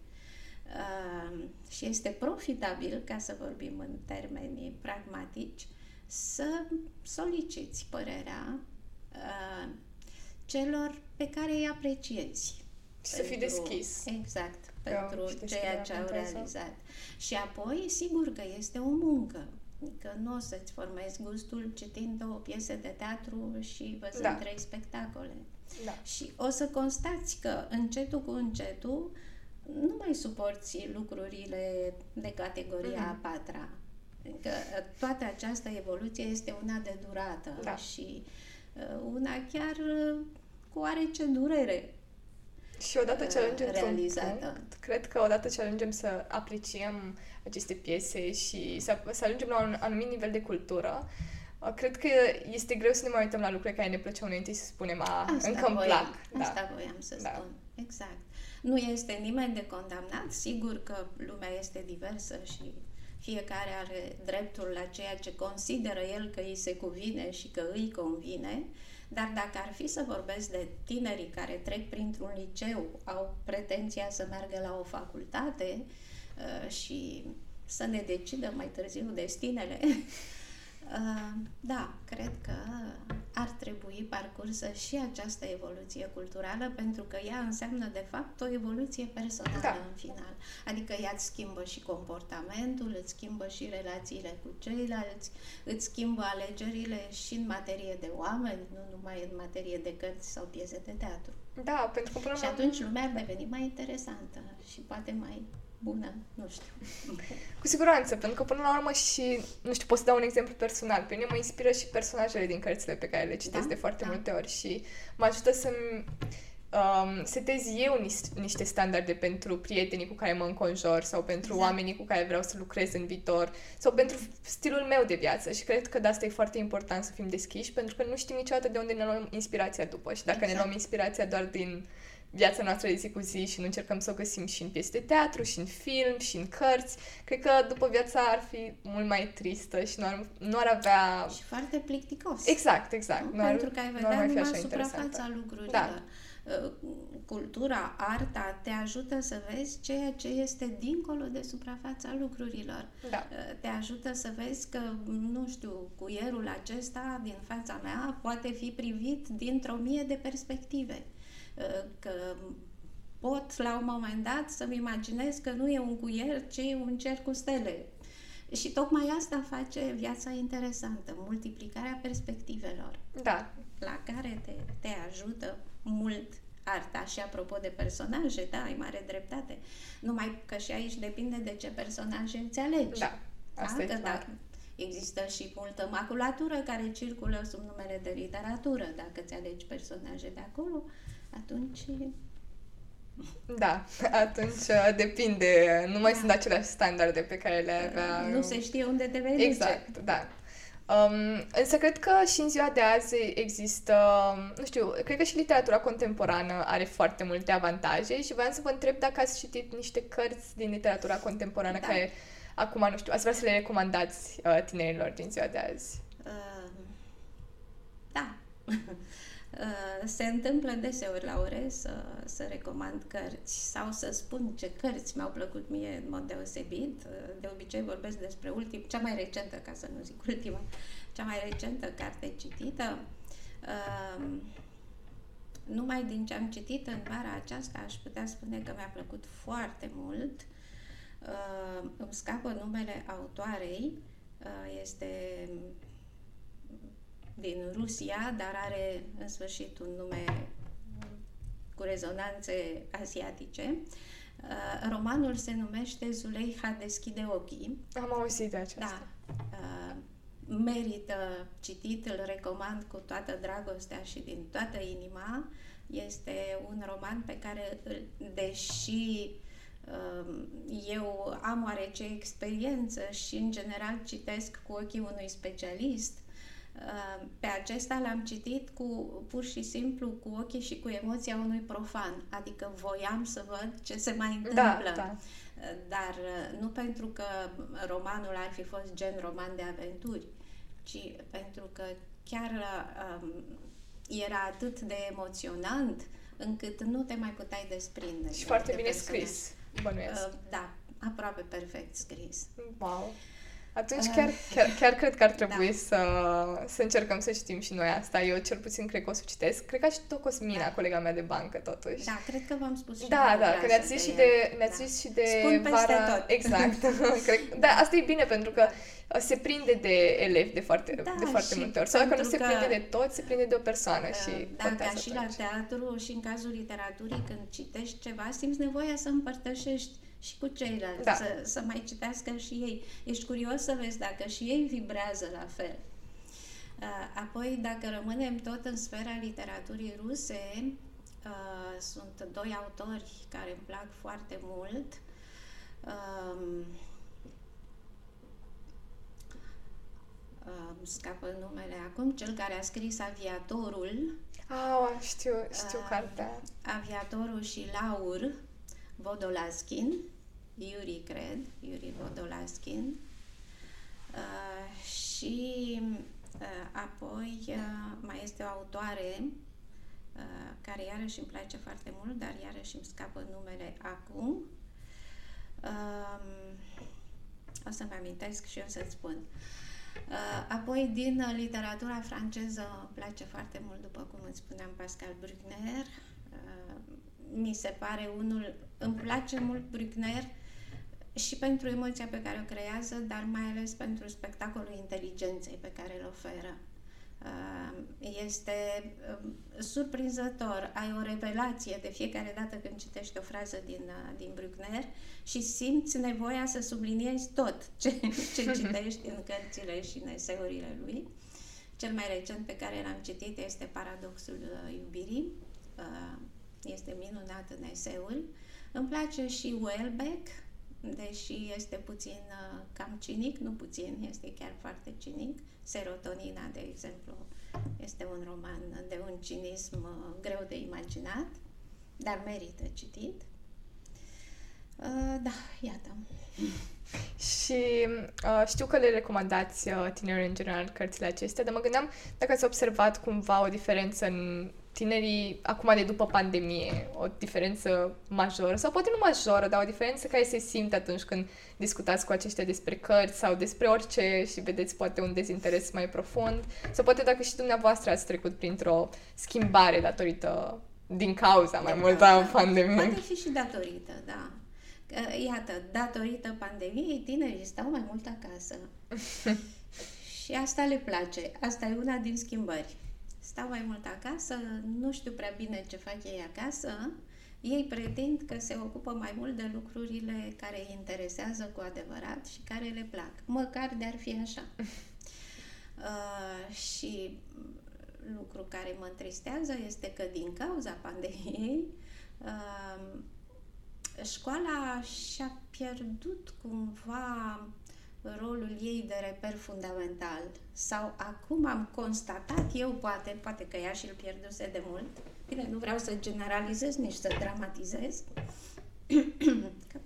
[SPEAKER 2] uh, și este profitabil, ca să vorbim în termeni pragmatici, să soliciți părerea uh, celor pe care îi apreciezi.
[SPEAKER 1] Și să fii deschis.
[SPEAKER 2] Exact, pentru ceea ce au realizat. Și apoi, sigur că este o muncă. Adică nu o să-ți formezi gustul citind două piese de teatru și văzând da. trei spectacole.
[SPEAKER 1] Da.
[SPEAKER 2] Și o să constați că încetul cu încetul nu mai suporți lucrurile de categoria mm-hmm. a patra. Că toată această evoluție este una de durată
[SPEAKER 1] da.
[SPEAKER 2] și uh, una chiar uh, cu oarece durere.
[SPEAKER 1] Și odată ce ajungem realizată. Punct, cred că odată ce ajungem să apreciem aceste piese și să, să ajungem la un anumit nivel de cultură, Cred că este greu să ne mai uităm la lucruri care ne plăceau înainte și să spunem, a, asta încă îmi plac.
[SPEAKER 2] Asta da. voiam să da. spun. Exact. Nu este nimeni de condamnat. Sigur că lumea este diversă și fiecare are dreptul la ceea ce consideră el că îi se cuvine și că îi convine, dar dacă ar fi să vorbesc de tinerii care trec printr-un liceu, au pretenția să meargă la o facultate uh, și să ne decidă mai târziu destinele, [laughs] Da, cred că ar trebui parcursă și această evoluție culturală, pentru că ea înseamnă, de fapt, o evoluție personală da. în final. Adică ea îți schimbă și comportamentul, îți schimbă și relațiile cu ceilalți, îți schimbă alegerile și în materie de oameni, nu numai în materie de cărți sau piese de teatru.
[SPEAKER 1] Da, pentru că până
[SPEAKER 2] Și atunci lumea ar deveni mai interesantă și poate mai bună, nu știu. [laughs]
[SPEAKER 1] Cu siguranță, pentru că până la urmă și, nu știu, pot să dau un exemplu personal. Pe mine mă inspiră și personajele din cărțile pe care le citesc da? de foarte da. multe ori și mă ajută să-mi um, setez eu niște, niște standarde pentru prietenii cu care mă înconjor sau pentru exact. oamenii cu care vreau să lucrez în viitor sau pentru stilul meu de viață și cred că de asta e foarte important să fim deschiși pentru că nu știm niciodată de unde ne luăm inspirația după și dacă exact. ne luăm inspirația doar din viața noastră de zi cu zi și nu încercăm să o găsim și în piese de teatru, și în film, și în cărți, cred că după viața ar fi mult mai tristă și nu ar, nu ar avea...
[SPEAKER 2] Și foarte plicticos.
[SPEAKER 1] Exact, exact.
[SPEAKER 2] Nu? Nu Pentru ar, că ai vedea numai suprafața lucrurilor. Da. Uh, cultura, arta te ajută să vezi ceea ce este dincolo de suprafața lucrurilor.
[SPEAKER 1] Da.
[SPEAKER 2] Uh, te ajută să vezi că, nu știu, cuierul acesta din fața mea poate fi privit dintr-o mie de perspective că pot la un moment dat să-mi imaginez că nu e un cuier, ci un cer cu stele. Și tocmai asta face viața interesantă, multiplicarea perspectivelor.
[SPEAKER 1] Da.
[SPEAKER 2] La care te, te ajută mult arta. Și apropo de personaje, da, ai mare dreptate. Numai că și aici depinde de ce personaje îți alegi.
[SPEAKER 1] Da, asta da? e clar.
[SPEAKER 2] Există și multă maculatură care circulă sub numele de literatură. Dacă ți alegi personaje de acolo, atunci...
[SPEAKER 1] Da, atunci uh, depinde, nu mai da. sunt aceleași standarde pe care le avea...
[SPEAKER 2] Nu se știe unde te vei
[SPEAKER 1] Exact, da. Um, însă cred că și în ziua de azi există, nu știu, cred că și literatura contemporană are foarte multe avantaje și voiam să vă întreb dacă ați citit niște cărți din literatura contemporană da. care acum, nu știu, ați vrea să le recomandați uh, tinerilor din ziua de azi. Uh,
[SPEAKER 2] da. [laughs] Uh, se întâmplă deseori la ore să, să recomand cărți sau să spun ce cărți mi-au plăcut mie în mod deosebit. Uh, de obicei vorbesc despre ultim, cea mai recentă, ca să nu zic ultima, cea mai recentă carte citită. Uh, numai din ce am citit în vara aceasta aș putea spune că mi-a plăcut foarte mult. Îmi scapă numele autoarei, este din Rusia, dar are în sfârșit un nume cu rezonanțe asiatice. Uh, romanul se numește Zuleiha deschide ochii.
[SPEAKER 1] Am auzit de aceasta.
[SPEAKER 2] Da. Uh, merită citit, îl recomand cu toată dragostea și din toată inima. Este un roman pe care, deși uh, eu am oarece experiență și, în general, citesc cu ochii unui specialist, Uh, pe acesta l-am citit cu pur și simplu cu ochii și cu emoția unui profan, adică voiam să văd ce se mai da, întâmplă. Da, da. Dar uh, nu pentru că romanul ar fi fost gen roman de aventuri, ci pentru că chiar um, era atât de emoționant încât nu te mai puteai desprinde.
[SPEAKER 1] Și foarte bine personaj. scris, bănuiesc. Uh,
[SPEAKER 2] da, aproape perfect scris.
[SPEAKER 1] Wow! Atunci chiar, chiar, chiar cred că ar trebui da. să, să încercăm să știm și noi asta. Eu cel puțin cred că o să citesc. Cred că și tot Cosmina, da. colega mea de bancă, totuși.
[SPEAKER 2] Da, cred că v-am spus și
[SPEAKER 1] Da, da, că ne-ați zis și de, ne-ați da. zis și de
[SPEAKER 2] Spun vara... tot. [laughs]
[SPEAKER 1] Exact. [laughs] cred, da, asta e bine pentru că se prinde de elevi de foarte,
[SPEAKER 2] da,
[SPEAKER 1] de foarte multe ori. Sau dacă nu se prinde de tot, se prinde de o persoană uh, și
[SPEAKER 2] Da, ca și atunci. la teatru și în cazul literaturii, când citești ceva, simți nevoia să împărtășești și cu ceilalți, da. să, să mai citească și ei. Ești curios să vezi dacă și ei vibrează la fel. Uh, apoi, dacă rămânem tot în sfera literaturii ruse, uh, sunt doi autori care îmi plac foarte mult. Um, scapă numele acum, cel care a scris Aviatorul.
[SPEAKER 1] Ah, știu, știu uh, cartea.
[SPEAKER 2] Aviatorul și Laur, Vodolaskin. Yuri, cred, Yuri Vodolaskin. Uh, și uh, apoi uh, mai este o autoare uh, care iarăși îmi place foarte mult, dar iarăși îmi scapă numele acum. Uh, o să-mi amintesc și o să-ți spun. Uh, apoi, din uh, literatura franceză, îmi place foarte mult, după cum îți spuneam, Pascal Bruckner. Uh, mi se pare unul... Îmi place mult Bruckner și pentru emoția pe care o creează, dar mai ales pentru spectacolul inteligenței pe care îl oferă. Uh, este um, surprinzător, ai o revelație de fiecare dată când citești o frază din, uh, din Bruckner și simți nevoia să subliniezi tot ce, ce [laughs] citești în cărțile și în eseurile lui. Cel mai recent pe care l-am citit este Paradoxul uh, iubirii. Este minunat în eseul. Îmi place și Welbeck, deși este puțin uh, cam cinic, nu puțin, este chiar foarte cinic. Serotonina, de exemplu, este un roman de un cinism uh, greu de imaginat, dar merită citit. Uh, da, iată. [laughs]
[SPEAKER 1] Și uh, știu că le recomandați uh, tinerilor în general cărțile acestea, dar mă gândeam dacă ați observat cumva o diferență în tinerii acum de după pandemie, o diferență majoră, sau poate nu majoră, dar o diferență care se simte atunci când discutați cu aceștia despre cărți sau despre orice și vedeți poate un dezinteres mai profund, sau poate dacă și dumneavoastră ați trecut printr-o schimbare datorită din cauza mai mult a da, pandemiei.
[SPEAKER 2] Poate fi și datorită, da. Iată, datorită pandemiei, tinerii stau mai mult acasă. [laughs] și asta le place. Asta e una din schimbări stau mai mult acasă, nu știu prea bine ce fac ei acasă, ei pretind că se ocupă mai mult de lucrurile care îi interesează cu adevărat și care le plac, măcar de ar fi așa. [laughs] Uh, și lucru care mă întristează este că din cauza pandemiei uh, școala și-a pierdut cumva rolul ei de reper fundamental. Sau acum am constatat eu, poate, poate că ea și îl pierduse de mult, bine, nu vreau să generalizez, nici să dramatizez, că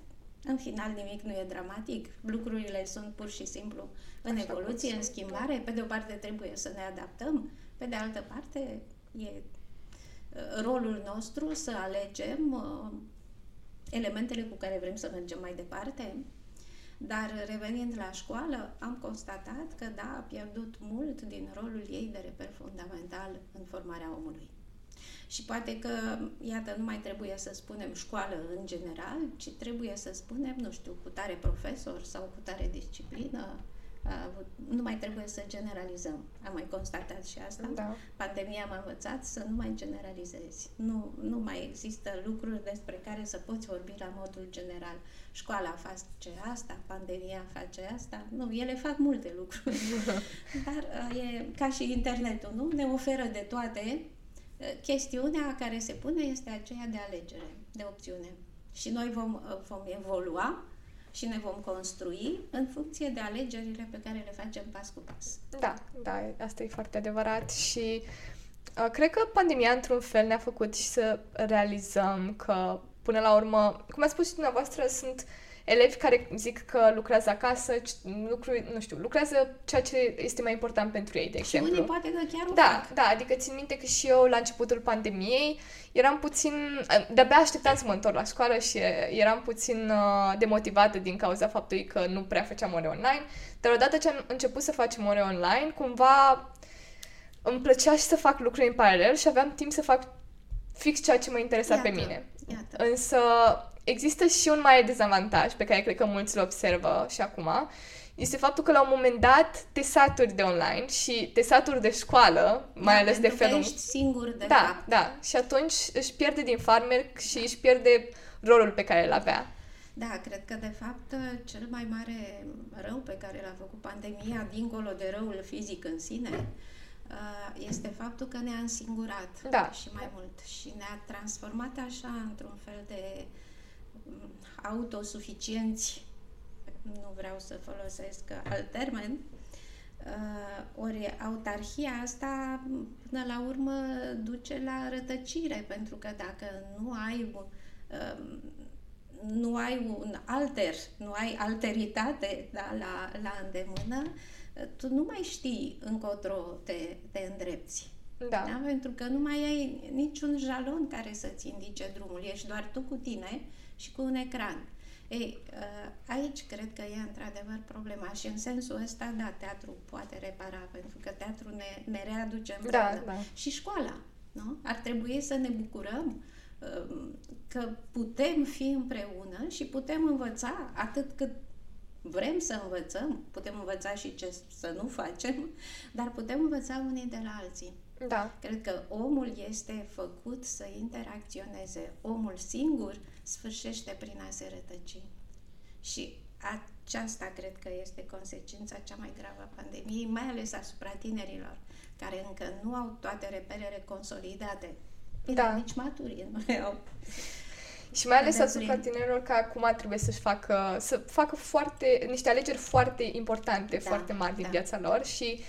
[SPEAKER 2] [clears throat] în final nimic nu e dramatic, lucrurile sunt pur și simplu în Așa evoluție, în schimbare, pe de o parte trebuie să ne adaptăm, pe de altă parte e rolul nostru să alegem uh, elementele cu care vrem să mergem mai departe, dar revenind la școală, am constatat că da, a pierdut mult din rolul ei de reper fundamental în formarea omului. Și poate că, iată, nu mai trebuie să spunem școală în general, ci trebuie să spunem, nu știu, cu tare profesor sau cu tare disciplină, nu mai trebuie să generalizăm. Am mai constatat și asta.
[SPEAKER 1] Da.
[SPEAKER 2] Pandemia m-a învățat să nu mai generalizezi. Nu, nu mai există lucruri despre care să poți vorbi la modul general. Școala face asta, pandemia face asta. Nu, ele fac multe lucruri. [laughs] Dar e ca și internetul, nu? Ne oferă de toate. Chestiunea care se pune este aceea de alegere, de opțiune. Și noi vom, vom evolua și ne vom construi în funcție de alegerile pe care le facem pas cu pas.
[SPEAKER 1] Da, da, asta e foarte adevărat și uh, cred că pandemia într-un fel ne-a făcut și să realizăm că până la urmă, cum a spus și dumneavoastră, sunt uh, elevi care zic că lucrează acasă, lucru, nu știu, lucrează ceea ce este mai important pentru ei, de exemplu.
[SPEAKER 2] Și unii poate că chiar o
[SPEAKER 1] Da,
[SPEAKER 2] fac.
[SPEAKER 1] da, adică țin minte că și eu la începutul pandemiei eram puțin, de-abia așteptam să mă întorc la școală și eram puțin uh, demotivată din cauza faptului că nu prea făceam ore online, dar odată ce am început să facem ore online, cumva îmi plăcea și să fac lucruri în paralel și aveam timp să fac fix ceea ce mă interesa
[SPEAKER 2] iată,
[SPEAKER 1] pe mine.
[SPEAKER 2] Iată.
[SPEAKER 1] Însă există și un mare dezavantaj pe care cred că mulți îl observă și acum, este faptul că la un moment dat te saturi de online și te saturi de școală, mai
[SPEAKER 2] da,
[SPEAKER 1] ales de felul...
[SPEAKER 2] Că ești singur de
[SPEAKER 1] da,
[SPEAKER 2] fapt.
[SPEAKER 1] da. Și atunci își pierde din farmer și își pierde rolul pe care îl avea.
[SPEAKER 2] Da, cred că de fapt cel mai mare rău pe care l-a făcut pandemia, dincolo de răul fizic în sine, uh, este faptul că ne-a însingurat
[SPEAKER 1] da.
[SPEAKER 2] și mai mult și ne-a transformat așa într-un fel de autosuficienți, nu vreau să folosesc alt termen, uh, ori autarhia asta până la urmă duce la rătăcire, pentru că dacă nu ai um, nu ai un alter, nu ai alteritate da, la, la îndemână, tu nu mai știi încotro te, te îndrepți.
[SPEAKER 1] Da.
[SPEAKER 2] da. Pentru că nu mai ai niciun jalon care să-ți indice drumul. Ești doar tu cu tine și cu un ecran. Ei, uh, aici cred că e într-adevăr problema și în sensul ăsta, da, teatru poate repara, pentru că teatru ne, ne readuce împreună.
[SPEAKER 1] Da, da.
[SPEAKER 2] Și școala, nu? Ar trebui să ne bucurăm um, că putem fi împreună și putem învăța atât cât vrem să învățăm, putem învăța și ce să nu facem, dar putem învăța unii de la alții.
[SPEAKER 1] Da.
[SPEAKER 2] Cred că omul este făcut să interacționeze. Omul singur sfârșește prin a se rătăci. Și aceasta cred că este consecința cea mai gravă a pandemiei, mai ales asupra tinerilor, care încă nu au toate reperele consolidate. Bine,
[SPEAKER 1] da.
[SPEAKER 2] nici maturi nu le au.
[SPEAKER 1] Și mai ales asupra tinerilor că acum trebuie să-și facă, să facă foarte, niște alegeri foarte importante, da, foarte mari din da. viața lor și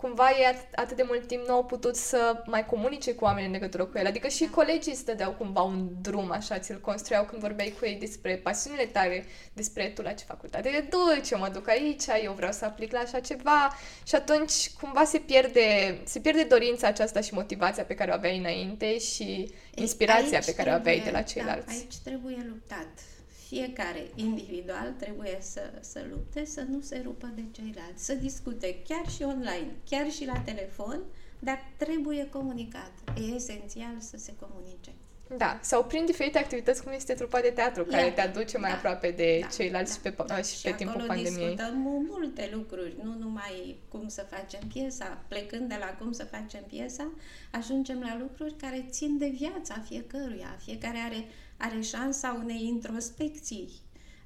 [SPEAKER 1] cumva ei at- atât de mult timp nu au putut să mai comunice cu oamenii în legătură cu el. Adică și da. colegii îți dădeau cumva un drum, așa, ți-l construiau când vorbeai cu ei despre pasiunile tale, despre tu la ce facultate de duci, eu mă duc aici, eu vreau să aplic la așa ceva și atunci cumva se pierde, se pierde dorința aceasta și motivația pe care o aveai înainte și inspirația
[SPEAKER 2] aici
[SPEAKER 1] pe care
[SPEAKER 2] trebuie,
[SPEAKER 1] o aveai de la ceilalți.
[SPEAKER 2] Da, aici trebuie luptat fiecare individual trebuie să, să lupte, să nu se rupă de ceilalți, să discute chiar și online, chiar și la telefon, dar trebuie comunicat. E esențial să se comunice.
[SPEAKER 1] Da, sau prin diferite activități cum este trupa de teatru, care Iată, te aduce mai da, aproape de da, aceilalți da, și pe, da. și pe
[SPEAKER 2] și
[SPEAKER 1] timpul
[SPEAKER 2] pandemiei.
[SPEAKER 1] discutăm
[SPEAKER 2] multe lucruri, nu numai cum să facem piesa. Plecând de la cum să facem piesa, ajungem la lucruri care țin de viața fiecăruia. Fiecare are are șansa unei introspecții,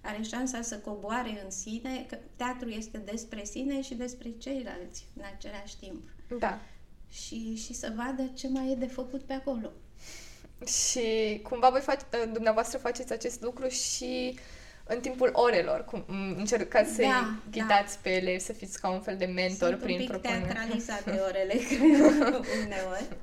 [SPEAKER 2] are șansa să coboare în sine, că teatru este despre sine și despre ceilalți în același timp.
[SPEAKER 1] Da.
[SPEAKER 2] Și, și să vadă ce mai e de făcut pe acolo.
[SPEAKER 1] Și cumva voi face, dumneavoastră faceți acest lucru și în timpul orelor, cum încercați să-i da, ghidați da. pe elevi, să fiți ca un fel de mentor
[SPEAKER 2] Sunt
[SPEAKER 1] prin
[SPEAKER 2] un pic
[SPEAKER 1] propunere.
[SPEAKER 2] teatralizate [laughs] orele, uneori. [laughs]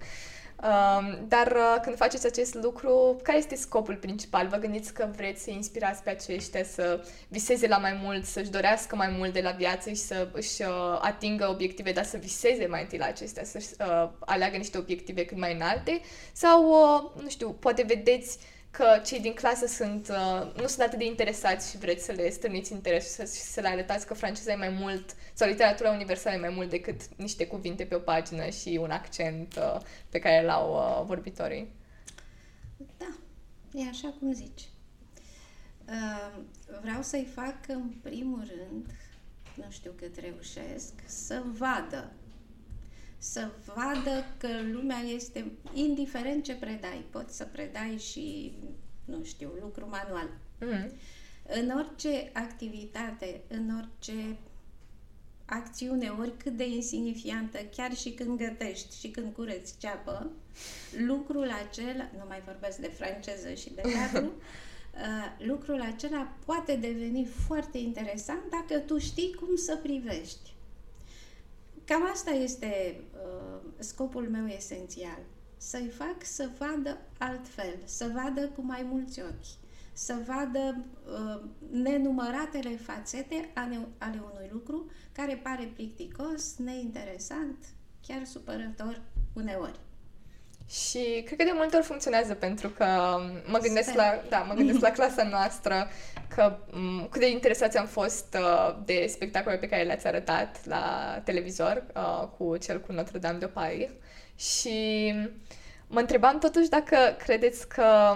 [SPEAKER 1] Um, dar uh, când faceți acest lucru, care este scopul principal? Vă gândiți că vreți să inspirați pe aceștia să viseze la mai mult, să-și dorească mai mult de la viață și să își uh, atingă obiective, dar să viseze mai întâi la acestea, să uh, aleagă niște obiective cât mai înalte? Sau, uh, nu știu, poate vedeți că cei din clasă sunt, uh, nu sunt atât de interesați și vreți să le strâniți interesul și să, să le arătați că franceza e mai mult, sau literatura universală e mai mult decât niște cuvinte pe o pagină și un accent uh, pe care îl au uh, vorbitorii.
[SPEAKER 2] Da, e așa cum zici. Uh, vreau să-i fac în primul rând, nu știu cât reușesc, să vadă să vadă că lumea este, indiferent ce predai, poți să predai și, nu știu, lucru manual. Mm. În orice activitate, în orice acțiune, oricât de insignifiantă, chiar și când gătești și când cureți ceapă, lucrul acela, nu mai vorbesc de franceză și de teatru, [laughs] uh, lucrul acela poate deveni foarte interesant dacă tu știi cum să privești. Cam asta este uh, scopul meu esențial. Să-i fac să vadă altfel, să vadă cu mai mulți ochi, să vadă uh, nenumăratele fațete ale, ale unui lucru care pare plicticos, neinteresant, chiar supărător uneori.
[SPEAKER 1] Și cred că de multe ori funcționează pentru că mă gândesc, la, da, mă gândesc la clasa noastră că m- cât de interesați am fost uh, de spectacole pe care le-ați arătat la televizor uh, cu cel cu Notre-Dame de Paris. Și mă întrebam totuși dacă credeți că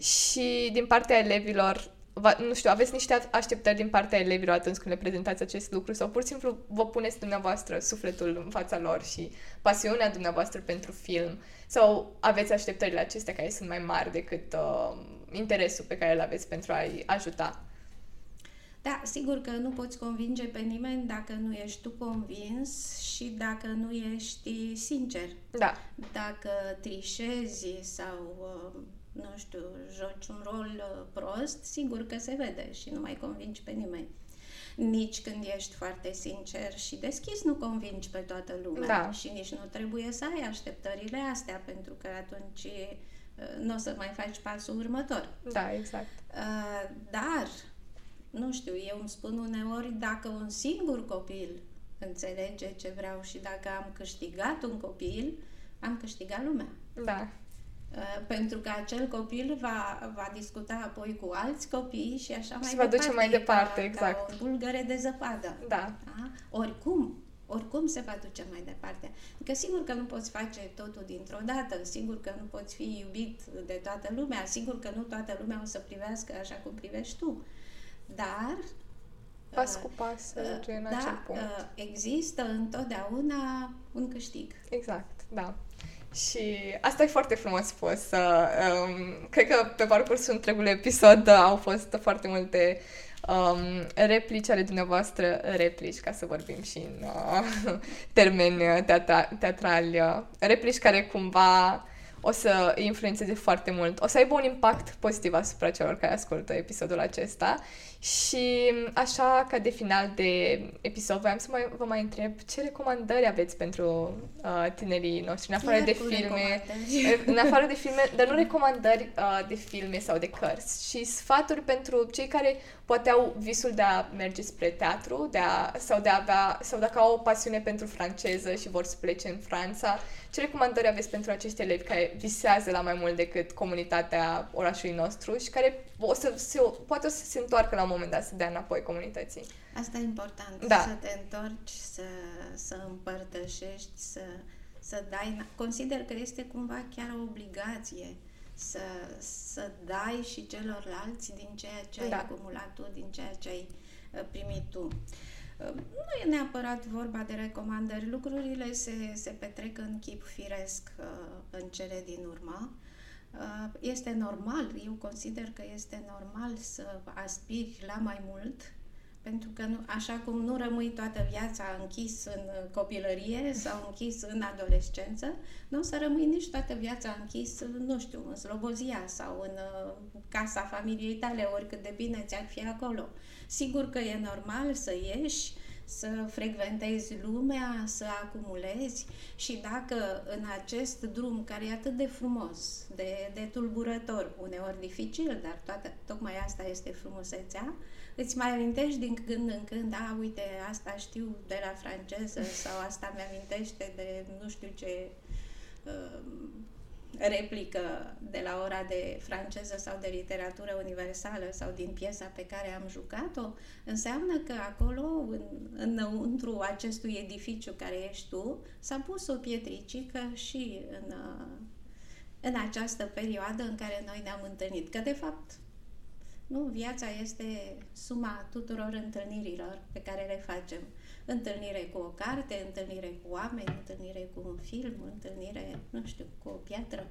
[SPEAKER 1] și din partea elevilor va, nu știu, aveți niște așteptări din partea elevilor atunci când le prezentați acest lucru? Sau pur și simplu vă puneți dumneavoastră sufletul în fața lor și pasiunea dumneavoastră pentru film? Sau aveți așteptările acestea care sunt mai mari decât uh, interesul pe care îl aveți pentru a-i ajuta?
[SPEAKER 2] Da, sigur că nu poți convinge pe nimeni dacă nu ești tu convins și dacă nu ești sincer.
[SPEAKER 1] Da.
[SPEAKER 2] Dacă trișezi sau uh, nu știu, joci un rol uh, prost, sigur că se vede și nu mai convingi pe nimeni. Nici când ești foarte sincer și deschis, nu convingi pe toată lumea
[SPEAKER 1] da.
[SPEAKER 2] și nici nu trebuie să ai așteptările astea, pentru că atunci uh, nu o să mai faci pasul următor.
[SPEAKER 1] Da, exact.
[SPEAKER 2] Uh, dar, nu știu, eu îmi spun uneori, dacă un singur copil înțelege ce vreau și dacă am câștigat un copil, am câștigat lumea.
[SPEAKER 1] Da.
[SPEAKER 2] Uh, pentru că acel copil va, va discuta apoi cu alți copii și așa mai
[SPEAKER 1] și
[SPEAKER 2] departe.
[SPEAKER 1] va duce mai departe,
[SPEAKER 2] ca,
[SPEAKER 1] exact.
[SPEAKER 2] Ca o bulgăre de zăpadă.
[SPEAKER 1] Da.
[SPEAKER 2] da. Oricum, oricum se va duce mai departe. Că sigur că nu poți face totul dintr-o dată, sigur că nu poți fi iubit de toată lumea, sigur că nu toată lumea o să privească așa cum privești tu. Dar
[SPEAKER 1] pas cu pas uh, în
[SPEAKER 2] da,
[SPEAKER 1] acel punct.
[SPEAKER 2] Uh, există întotdeauna un câștig.
[SPEAKER 1] Exact, da. Și asta e foarte frumos spus. Um, cred că pe parcursul întregului episod au fost foarte multe um, replici ale dumneavoastră, replici, ca să vorbim și în uh, [laughs] termeni teatra- teatrali, uh, replici care cumva o să influențeze foarte mult, o să aibă un impact pozitiv asupra celor care ascultă episodul acesta și așa ca de final de episod voiam să mai, vă mai întreb ce recomandări aveți pentru uh, tinerii noștri în afară
[SPEAKER 2] Iar
[SPEAKER 1] de filme, în afară de filme, dar nu recomandări uh, de filme sau de cărți, și sfaturi pentru cei care poate au visul de a merge spre teatru, de a, sau de a avea, sau dacă au o pasiune pentru franceză și vor să plece în Franța, ce recomandări aveți pentru acești elevi care visează la mai mult decât comunitatea orașului nostru și care o să se, poate o să se întoarcă la un moment dat să dea înapoi comunității?
[SPEAKER 2] Asta e important,
[SPEAKER 1] da.
[SPEAKER 2] să te întorci, să, să împărtășești, să, să dai... Consider că este cumva chiar o obligație să, să dai și celorlalți din ceea ce ai
[SPEAKER 1] Da.
[SPEAKER 2] acumulat tu, din ceea ce ai uh, primit tu. Uh, Nu e neapărat vorba de recomandări, lucrurile se, se petrec în chip firesc uh, în cele din urmă. Uh, Este normal, eu consider că este normal să aspiri la mai mult, pentru că nu, așa cum nu rămâi toată viața închis în uh, copilărie sau închis în adolescență, nu o să rămâi nici toată viața închis, nu știu, în Slobozia sau în uh, casa familiei tale, oricât de bine ți-ar fi acolo. Sigur că e normal să ieși, să frecventezi lumea, să acumulezi și dacă în acest drum care e atât de frumos, de, de tulburător, uneori dificil, dar toată, tocmai asta este frumusețea, îți mai amintești din când în când, a, uite, asta știu de la franceză sau asta mi-amintește de nu știu ce uh, replică de la ora de franceză sau de literatură universală sau din piesa pe care am jucat-o, înseamnă că acolo, în, înăuntru acestui edificiu care ești tu, s-a pus o pietricică și în, în această perioadă în care noi ne-am întâlnit. Că, de fapt, nu, viața este suma tuturor întâlnirilor pe care le facem întâlnire cu o carte, întâlnire cu oameni, întâlnire cu un film, întâlnire, nu știu, cu o piatră.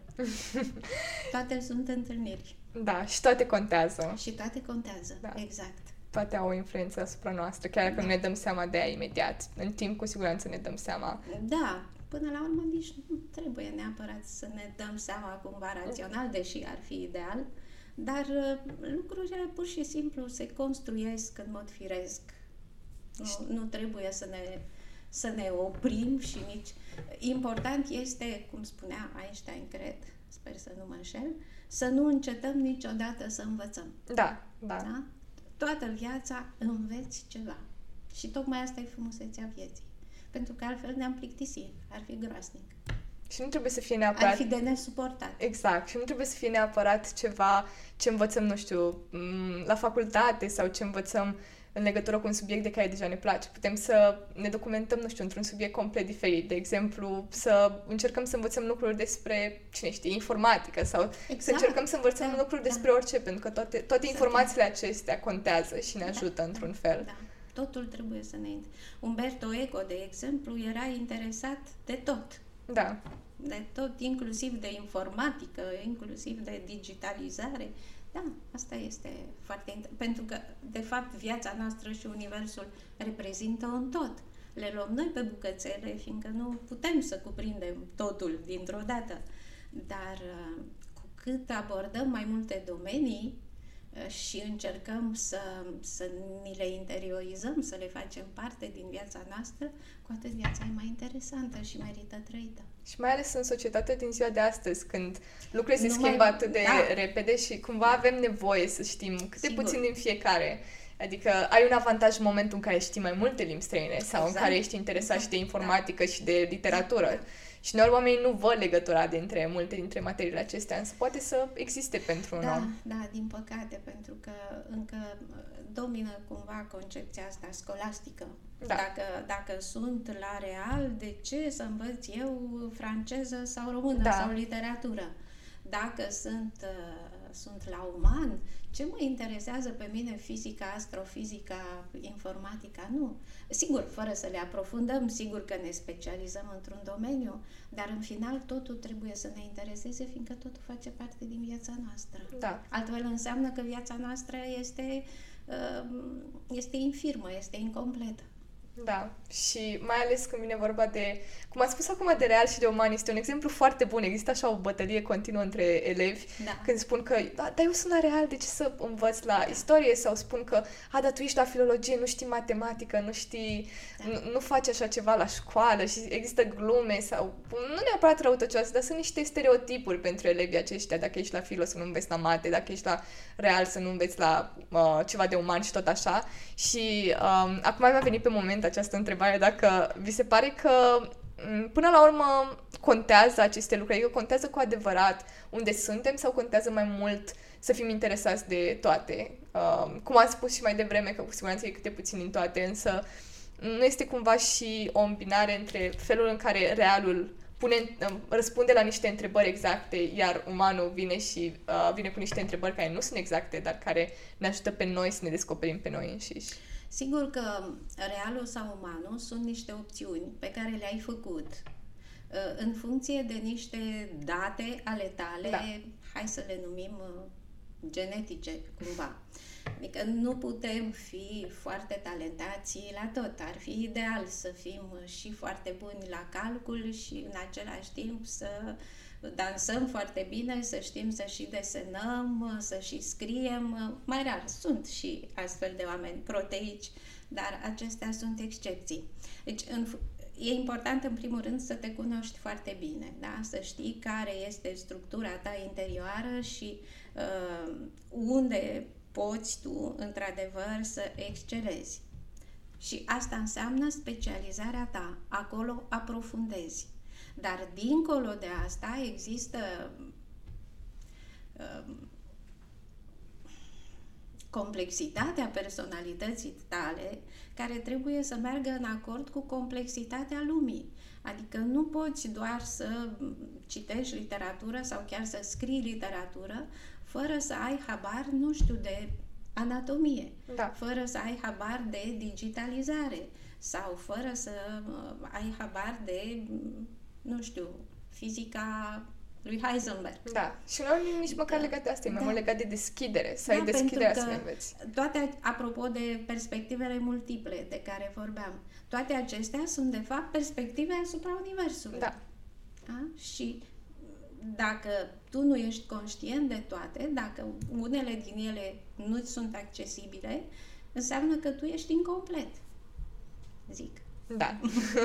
[SPEAKER 2] [laughs] toate sunt întâlniri.
[SPEAKER 1] Da, și toate contează.
[SPEAKER 2] Și toate contează, da. exact.
[SPEAKER 1] Toate au o influență asupra noastră, chiar dacă da. nu ne dăm seama de ea imediat. În timp, cu siguranță ne dăm seama.
[SPEAKER 2] Da, până la urmă nici nu trebuie neapărat să ne dăm seama cumva rațional, deși ar fi ideal, dar uh, lucrurile pur și simplu se construiesc în mod firesc nu, nu trebuie să ne, să ne oprim și nici... Important este, cum spunea Einstein, cred, sper să nu mă înșel, să nu încetăm niciodată să învățăm.
[SPEAKER 1] Da, da.
[SPEAKER 2] da? Toată viața înveți ceva. Și tocmai asta e frumusețea vieții. Pentru că altfel ne-am plictisit. Ar fi groasnic.
[SPEAKER 1] Și nu trebuie să fie neapărat... Ar
[SPEAKER 2] fi de nesuportat.
[SPEAKER 1] Exact. Și nu trebuie să fie neapărat ceva ce învățăm, nu știu, la facultate sau ce învățăm în legătură cu un subiect de care deja ne place. Putem să ne documentăm, nu știu, într-un subiect complet diferit. De exemplu, să încercăm să învățăm lucruri despre, cine știe, informatică sau exact. să încercăm să învățăm da, lucruri da. despre orice, pentru că toate, toate exact. informațiile acestea contează și ne da, ajută da, într-un fel.
[SPEAKER 2] Da. Totul trebuie să ne... Umberto Eco, de exemplu, era interesat de tot.
[SPEAKER 1] Da.
[SPEAKER 2] De tot, inclusiv de informatică, inclusiv de digitalizare. Da, asta este foarte interesant. Pentru că, de fapt, viața noastră și Universul reprezintă un tot. Le luăm noi pe bucățele, fiindcă nu putem să cuprindem totul dintr-o dată. Dar uh, cu cât abordăm mai multe domenii, uh, și încercăm să, să ni le interiorizăm, să le facem parte din viața noastră, cu atât viața e mai interesantă și merită trăită.
[SPEAKER 1] Și mai ales în societatea din ziua de astăzi, când lucrurile se schimbă atât de da. repede și cumva avem nevoie să știm câte Sigur. puțin din fiecare. Adică ai un avantaj în momentul în care știi mai multe limbi străine sau exact. în care ești interesat exact. și de exact. informatică da. și de literatură. Exact. Și uneori oamenii nu văd legătura dintre multe dintre materiile acestea, însă poate să existe pentru un
[SPEAKER 2] da,
[SPEAKER 1] om.
[SPEAKER 2] Da, din păcate, pentru că încă domină cumva concepția asta scolastică da. Dacă, dacă sunt la real, de ce să învăț eu franceză sau română da. sau literatură? Dacă sunt, uh, sunt la uman, ce mă interesează pe mine fizica, astrofizica, informatica? Nu. Sigur, fără să le aprofundăm, sigur că ne specializăm într-un domeniu, dar în final totul trebuie să ne intereseze, fiindcă totul face parte din viața noastră.
[SPEAKER 1] Da.
[SPEAKER 2] Altfel înseamnă că viața noastră este, uh, este infirmă, este incompletă.
[SPEAKER 1] Da, și mai ales când vine vorba de, cum am spus acum de real și de uman, este un exemplu foarte bun. Există așa o bătălie continuă între elevi
[SPEAKER 2] da.
[SPEAKER 1] când spun că, da, dar eu sunt la real, de ce să învăț la istorie? Sau spun că, a, dar tu ești la filologie, nu știi matematică, nu știi, da. nu, nu faci așa ceva la școală și există glume sau, nu neapărat răutăcioase, dar sunt niște stereotipuri pentru elevii aceștia, dacă ești la filo să nu înveți la mate, dacă ești la real să nu înveți la uh, ceva de uman și tot așa. Și um, acum mi-a venit pe moment această întrebare dacă vi se pare că mm, până la urmă contează aceste lucruri, adică contează cu adevărat unde suntem sau contează mai mult să fim interesați de toate. Um, cum am spus și mai devreme, că cu siguranță e câte puțin din toate, însă nu este cumva și o îmbinare între felul în care realul pune, um, răspunde la niște întrebări exacte, iar umanul vine și uh, vine cu niște întrebări care nu sunt exacte, dar care ne ajută pe noi să ne descoperim pe noi înșiși.
[SPEAKER 2] Sigur că realul sau umanul sunt niște opțiuni pe care le-ai făcut uh, în funcție de niște date ale tale, da. hai să le numim uh, genetice, cumva. Adică nu putem fi foarte talentați la tot. Ar fi ideal să fim și foarte buni la calcul și în același timp să dansăm foarte bine, să știm să și desenăm, să și scriem. Mai rar sunt și astfel de oameni proteici dar acestea sunt excepții. Deci, în, e important, în primul rând, să te cunoști foarte bine, da? să știi care este structura ta interioară și uh, unde poți tu, într-adevăr, să excelezi. Și asta înseamnă specializarea ta. Acolo aprofundezi. Dar dincolo de asta există uh, complexitatea personalității tale care trebuie să meargă în acord cu complexitatea lumii. Adică nu poți doar să citești literatură sau chiar să scrii literatură fără să ai habar, nu știu, de anatomie,
[SPEAKER 1] da.
[SPEAKER 2] fără să ai habar de digitalizare sau fără să uh, ai habar de, nu știu, fizica lui Heisenberg.
[SPEAKER 1] Da, și nu nici măcar da. legat de asta, e mai da. mult legat de deschidere, să da, ai deschiderea să înveți.
[SPEAKER 2] Toate, apropo de perspectivele multiple de care vorbeam, toate acestea sunt de fapt perspective asupra Universului.
[SPEAKER 1] Da.
[SPEAKER 2] da? Și dacă tu nu ești conștient de toate, dacă unele din ele nu sunt accesibile, înseamnă că tu ești incomplet. Zic.
[SPEAKER 1] Da.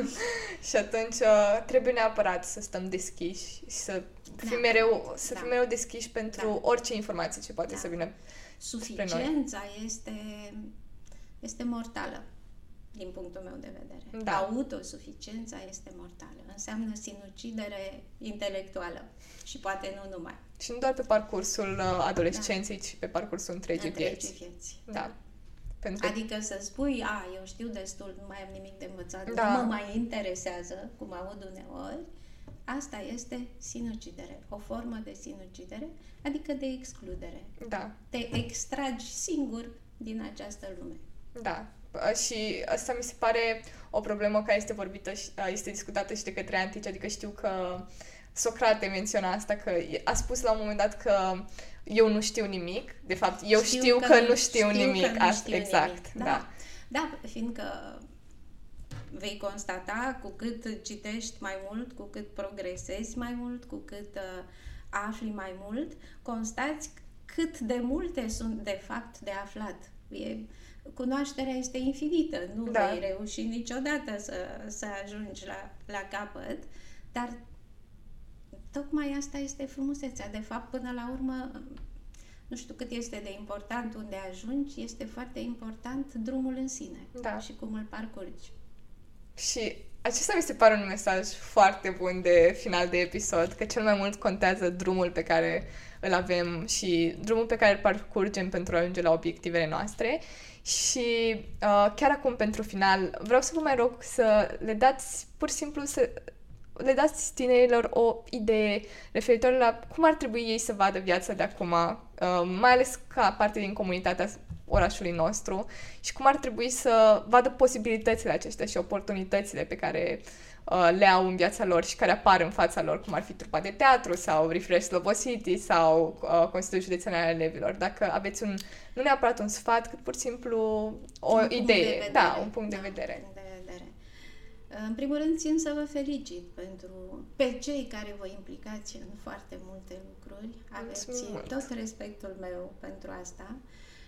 [SPEAKER 1] [laughs] și atunci uh, trebuie neapărat să stăm deschiși și să fim da. mereu, să da. fim mereu deschiși pentru da. orice informație ce poate da. să vină
[SPEAKER 2] Suficiența este, este mortală din punctul meu de vedere. Da. Autosuficiența este mortală. Înseamnă sinucidere intelectuală și poate nu numai.
[SPEAKER 1] Și nu doar pe parcursul uh, adolescenței, da. ci pe parcursul întregii,
[SPEAKER 2] întregii vieți. vieți.
[SPEAKER 1] Da.
[SPEAKER 2] Pentru... Adică să spui, a, eu știu destul, nu mai am nimic de învățat, da. nu mă mai interesează, cum aud uneori, asta este sinucidere, o formă de sinucidere, adică de excludere.
[SPEAKER 1] Da.
[SPEAKER 2] Te extragi singur din această lume.
[SPEAKER 1] Da. Și asta mi se pare o problemă care este vorbită și este discutată și de către antici, adică știu că Socrate menționa asta, că a spus la un moment dat că eu nu știu nimic. De fapt, eu știu, știu că, că nu știu, știu nimic. Că nu Asta, știu exact, nimic. Da. da.
[SPEAKER 2] Da, fiindcă vei constata cu cât citești mai mult, cu cât progresezi mai mult, cu cât uh, afli mai mult, constați cât de multe sunt de fapt de aflat. E, cunoașterea este infinită, nu da. vei reuși niciodată să, să ajungi la, la capăt, dar tocmai asta este frumusețea. De fapt, până la urmă, nu știu cât este de important unde ajungi, este foarte important drumul în sine
[SPEAKER 1] da.
[SPEAKER 2] și cum îl parcurgi.
[SPEAKER 1] Și acesta mi se pare un mesaj foarte bun de final de episod, că cel mai mult contează drumul pe care îl avem și drumul pe care îl parcurgem pentru a ajunge la obiectivele noastre. Și uh, chiar acum, pentru final, vreau să vă mai rog să le dați pur și simplu să le dați tinerilor o idee referitor la cum ar trebui ei să vadă viața de acum, uh, mai ales ca parte din comunitatea orașului nostru și cum ar trebui să vadă posibilitățile acestea și oportunitățile pe care uh, le au în viața lor și care apar în fața lor, cum ar fi trupa de teatru sau Refresh Slobo City sau uh, Consiliul Județean al Elevilor. Dacă aveți un, nu neapărat un sfat, cât pur și simplu o un idee, da, un punct de da, vedere.
[SPEAKER 2] Punct de vedere. În primul rând, țin să vă felicit pentru pe cei care vă implicați în foarte multe lucruri. Aveți tot respectul meu pentru asta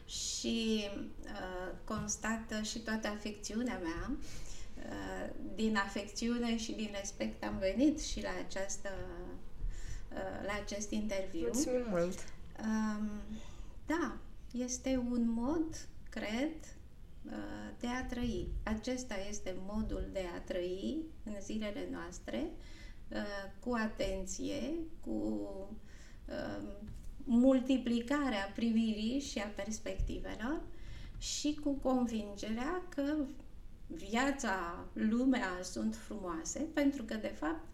[SPEAKER 2] și uh, constată și toată afecțiunea mea. Uh, din afecțiune și din respect am venit și la această uh, la acest interviu.
[SPEAKER 1] Mulțumim mult!
[SPEAKER 2] Um, da, este un mod, cred, uh, de a trăi. Acesta este modul de a trăi în zilele noastre, uh, cu atenție, cu multiplicarea privirii și a perspectivelor și cu convingerea că viața, lumea sunt frumoase, pentru că, de fapt,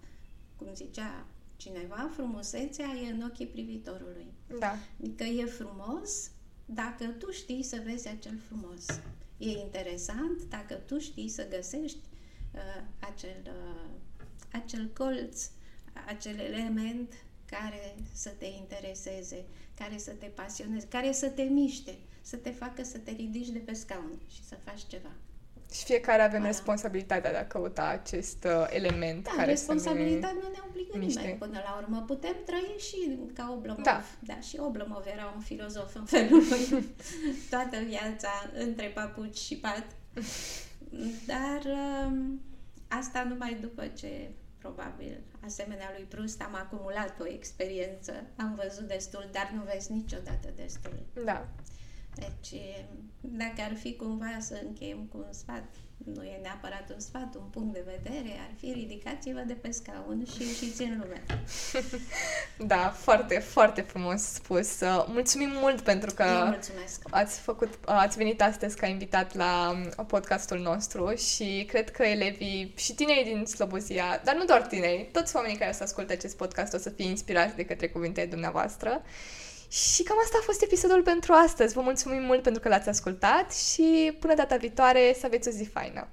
[SPEAKER 2] cum zicea cineva, frumusețea e în ochii privitorului.
[SPEAKER 1] Da.
[SPEAKER 2] Adică e frumos dacă tu știi să vezi acel frumos. E interesant dacă tu știi să găsești uh, acel, uh, acel colț, acel element care să te intereseze, care să te pasioneze, care să te miște, să te facă să te ridici de pe scaun și să faci ceva.
[SPEAKER 1] Și fiecare avem da. responsabilitatea de a căuta acest uh, element
[SPEAKER 2] da,
[SPEAKER 1] care
[SPEAKER 2] responsabilitatea să ne nu ne obligă miște. nimeni până la urmă. Putem trăi și ca Oblomov.
[SPEAKER 1] Da.
[SPEAKER 2] da, și Oblomov era un filozof în felul lui. [laughs] Toată viața între papuci și pat Dar um, asta numai după ce probabil, asemenea lui Proust, am acumulat o experiență, am văzut destul, dar nu vezi niciodată destul.
[SPEAKER 1] Da.
[SPEAKER 2] Deci, dacă ar fi cumva să încheiem cu un sfat, nu e neapărat un sfat, un punct de vedere, ar fi ridicați-vă de pe scaun și ieșiți în lume. [laughs]
[SPEAKER 1] da, foarte, foarte frumos spus. Uh, mulțumim mult pentru că
[SPEAKER 2] mulțumesc.
[SPEAKER 1] ați, făcut, uh, ați venit astăzi ca invitat la um, podcastul nostru și cred că elevii și tinerii din Slobozia, dar nu doar tineri, toți oamenii care o să asculte acest podcast o să fie inspirați de către cuvintele dumneavoastră. Și cam asta a fost episodul pentru astăzi. Vă mulțumim mult pentru că l-ați ascultat și până data viitoare să aveți o zi faină!